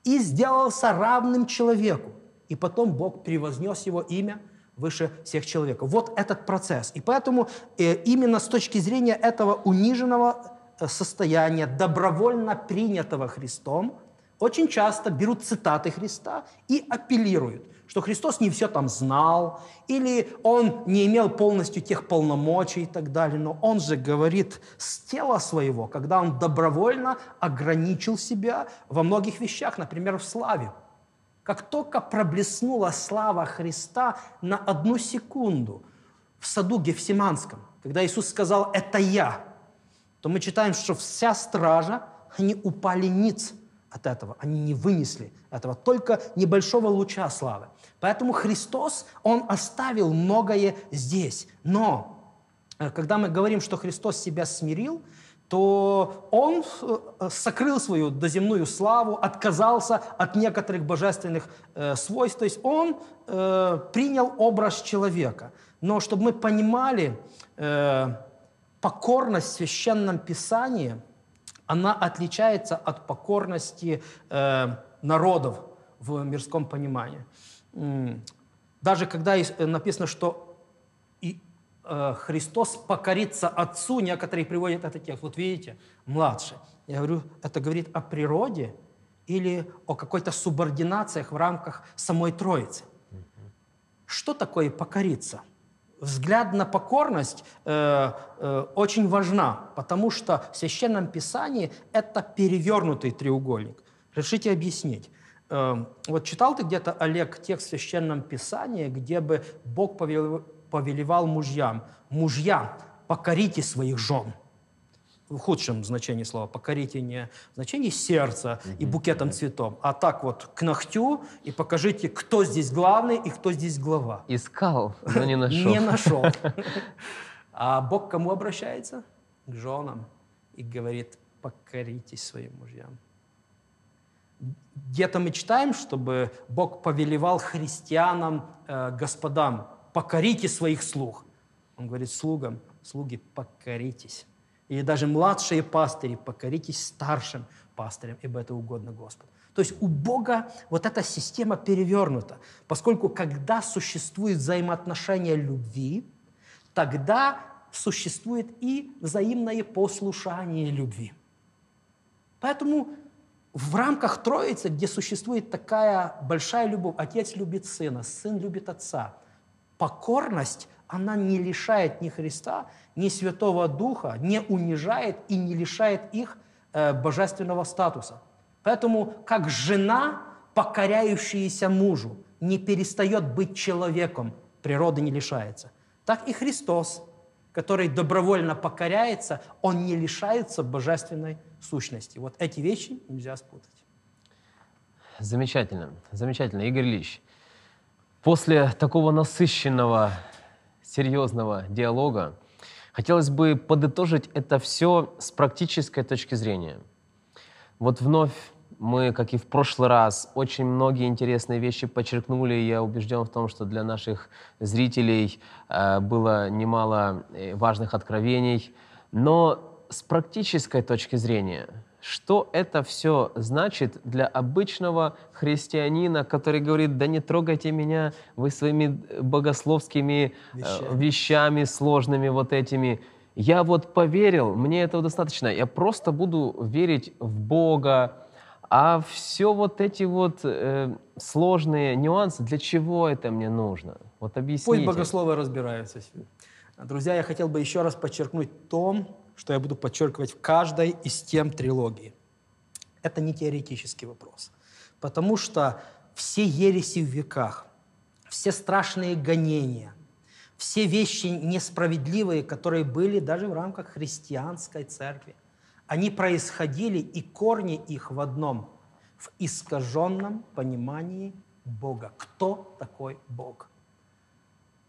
и сделался равным человеку. И потом Бог превознес его имя выше всех человеков. Вот этот процесс. И поэтому э, именно с точки зрения этого униженного состояния, добровольно принятого Христом, очень часто берут цитаты Христа и апеллируют, что Христос не все там знал, или Он не имел полностью тех полномочий и так далее. Но Он же говорит с тела своего, когда Он добровольно ограничил себя во многих вещах, например, в славе. Как только проблеснула слава Христа на одну секунду в саду Гефсиманском, когда Иисус сказал «это я», то мы читаем, что вся стража, они упали ниц от этого, они не вынесли этого, только небольшого луча славы. Поэтому Христос, Он оставил многое здесь. Но э, когда мы говорим, что Христос себя смирил, то он э, сокрыл свою доземную славу, отказался от некоторых божественных э, свойств, то есть он принял образ человека. Но чтобы мы понимали, покорность в Священном Писании, она отличается от покорности э, народов в мирском понимании. Даже когда э, написано, что Э, Христос покорится Отцу, некоторые приводят этот текст. Вот видите, младший. Я говорю, это говорит о природе или о какой-то субординациях в рамках самой Троицы. Что такое покориться? Взгляд на покорность э, э, очень важна, потому что в Священном Писании это перевернутый треугольник. Решите объяснить. Э, вот читал ты где-то, Олег, текст в Священном Писании, где бы Бог повел, повелевал мужьям, «Мужья, покорите своих жен». В худшем значении слова. Покорите не в значении сердца и букетом цветов, а так вот к ногтю и покажите, кто здесь главный и кто здесь глава. Искал, но не нашел. Не нашел. А Бог к кому обращается? К женам. И говорит, покоритесь своим мужьям. Где-то мы читаем, чтобы Бог повелевал христианам, э, господам, покорите своих слуг. Он говорит слугам, слуги, покоритесь. Или даже младшие пастыри, покоритесь старшим пастырям, ибо это угодно Господу. То есть у Бога вот эта система перевернута, поскольку когда существует взаимоотношение любви, тогда существует и взаимное послушание любви. Поэтому в рамках Троицы, где существует такая большая любовь, отец любит сына, сын любит отца – покорность, она не лишает ни Христа, ни Святого Духа, не унижает и не лишает их э, божественного статуса. Поэтому как жена, покоряющаяся мужу, не перестает быть человеком, природа не лишается, так и Христос, который добровольно покоряется, он не лишается божественной сущности. Вот эти вещи нельзя спутать. Замечательно, замечательно. Игорь Ильич, После такого насыщенного, серьезного диалога хотелось бы подытожить это все с практической точки зрения. Вот вновь мы, как и в прошлый раз, очень многие интересные вещи подчеркнули. Я убежден в том, что для наших зрителей э, было немало э, важных откровений. Но с практической точки зрения – что это все значит для обычного христианина, который говорит, да не трогайте меня, вы своими богословскими вещами, э, вещами сложными вот этими. Я вот поверил, мне этого достаточно. Я просто буду верить в Бога, а все вот эти вот э, сложные нюансы, для чего это мне нужно? Вот объясните. Пусть богословы разбираются. Друзья, я хотел бы еще раз подчеркнуть том, что я буду подчеркивать в каждой из тем трилогии. Это не теоретический вопрос. Потому что все ереси в веках, все страшные гонения, все вещи несправедливые, которые были даже в рамках христианской церкви, они происходили, и корни их в одном – в искаженном понимании Бога. Кто такой Бог?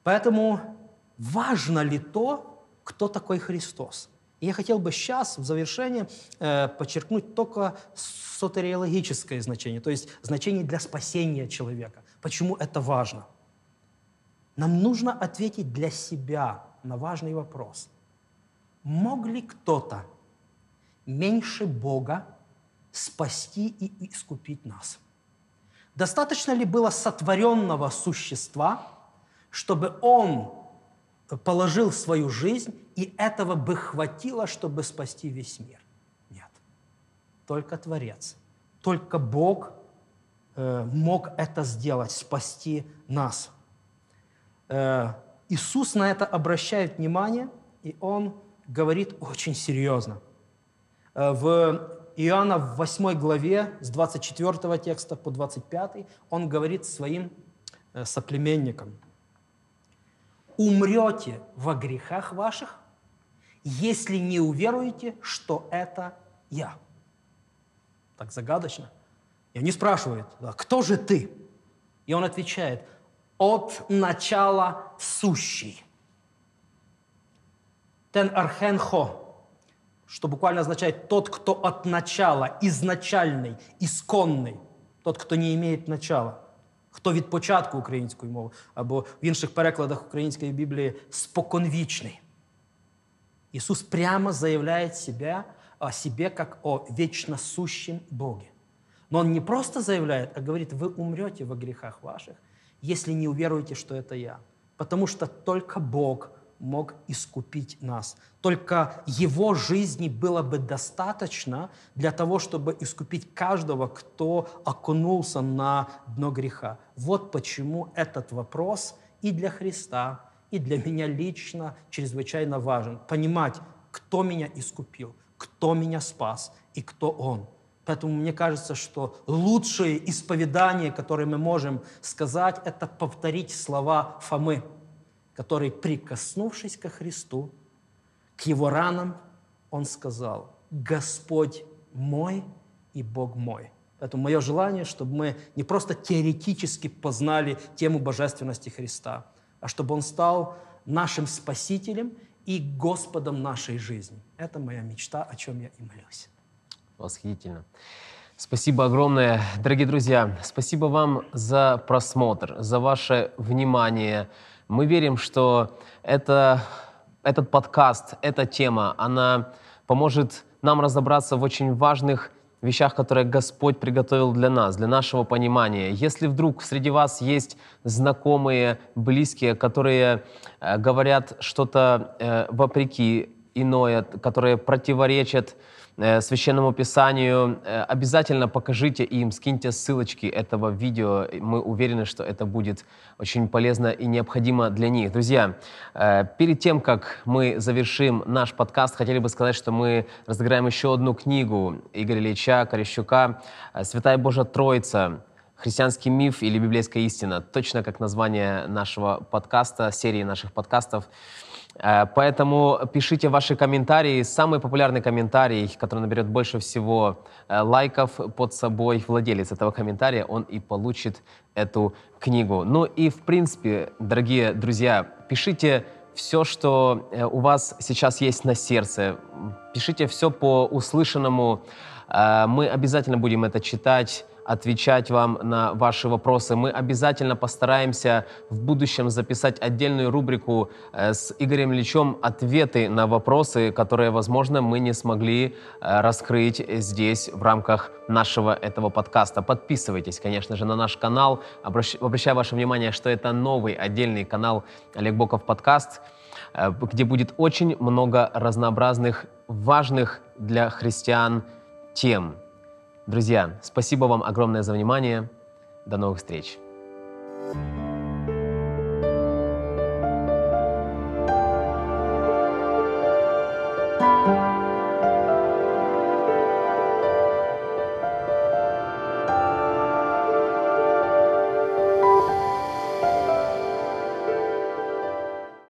Поэтому важно ли то, кто такой Христос? Я хотел бы сейчас, в завершение, э, подчеркнуть только сотериологическое значение, то есть значение для спасения человека. Почему это важно? Нам нужно ответить для себя на важный вопрос. Мог ли кто-то меньше Бога спасти и искупить нас? Достаточно ли было сотворенного существа, чтобы он положил свою жизнь, и этого бы хватило, чтобы спасти весь мир. Нет. Только Творец. Только Бог э, мог это сделать, спасти нас. Э, Иисус на это обращает внимание, и Он говорит очень серьезно. Э, в Иоанна в 8 главе с 24 текста по 25 Он говорит своим соплеменникам – умрете во грехах ваших, если не уверуете, что это я. Так загадочно. И они спрашивают, кто же ты? И он отвечает, от начала сущий. Тен архенхо, что буквально означает «тот, кто от начала, изначальный, исконный, тот, кто не имеет начала» Хто від початку української мови, або в інших перекладах української Біблії споконвічний. Иисус прямо заявляет себя, о себе как о вечно сущем Боге. Но Он не просто заявляет, а говорит, вы умрете во грехах ваших, если не уверуете, что это Я. Потому что только Бог мог искупить нас. Только Его жизни было бы достаточно для того, чтобы искупить каждого, кто окунулся на дно греха. Вот почему этот вопрос и для Христа, и для меня лично чрезвычайно важен. Понимать, кто меня искупил, кто меня спас и кто Он. Поэтому мне кажется, что лучшее исповедание, которое мы можем сказать, это повторить слова Фомы – который, прикоснувшись ко Христу, к его ранам, он сказал, «Господь мой и Бог мой». Поэтому мое желание, чтобы мы не просто теоретически познали тему божественности Христа, а чтобы Он стал нашим Спасителем и Господом нашей жизни. Это моя мечта, о чем я и молюсь. Восхитительно. Спасибо огромное, дорогие друзья. Спасибо вам за просмотр, за ваше внимание. Мы верим, что это, этот подкаст, эта тема, она поможет нам разобраться в очень важных вещах, которые Господь приготовил для нас, для нашего понимания. Если вдруг среди вас есть знакомые, близкие, которые э, говорят что-то э, вопреки иное, которые противоречат священному Писанию, э, обязательно покажите им, скиньте ссылочки этого видео. Мы уверены, что это будет очень полезно и необходимо для них. Друзья, э, перед тем, как мы завершим наш подкаст, хотели бы сказать, что мы разыграем еще одну книгу Игоря Ильича Корещука «Святая Божья Троица. Христианский миф или библейская истина». Точно как название нашего подкаста, серии наших подкастов. Э, поэтому пишите ваши комментарии. Самый популярный комментарий, который наберет больше всего э, лайков под собой, владелец этого комментария, он и получит эту книгу. Ну и в принципе, дорогие друзья, пишите все, что э, у вас сейчас есть на сердце. Пишите все по услышанному. Мы обязательно будем это читать отвечать вам на ваши вопросы. Мы обязательно постараемся в будущем записать отдельную рубрику э, с Игорем Ильичем «Ответы на вопросы», которые, возможно, мы не смогли э, раскрыть здесь в рамках нашего этого подкаста. Подписывайтесь, конечно же, на наш канал. Обращаю ваше внимание, что это новый отдельный канал Олег Боков подкаст, э, где будет очень много разнообразных, важных для христиан тем. Друзья, спасибо вам огромное за внимание. До новых встреч. thank you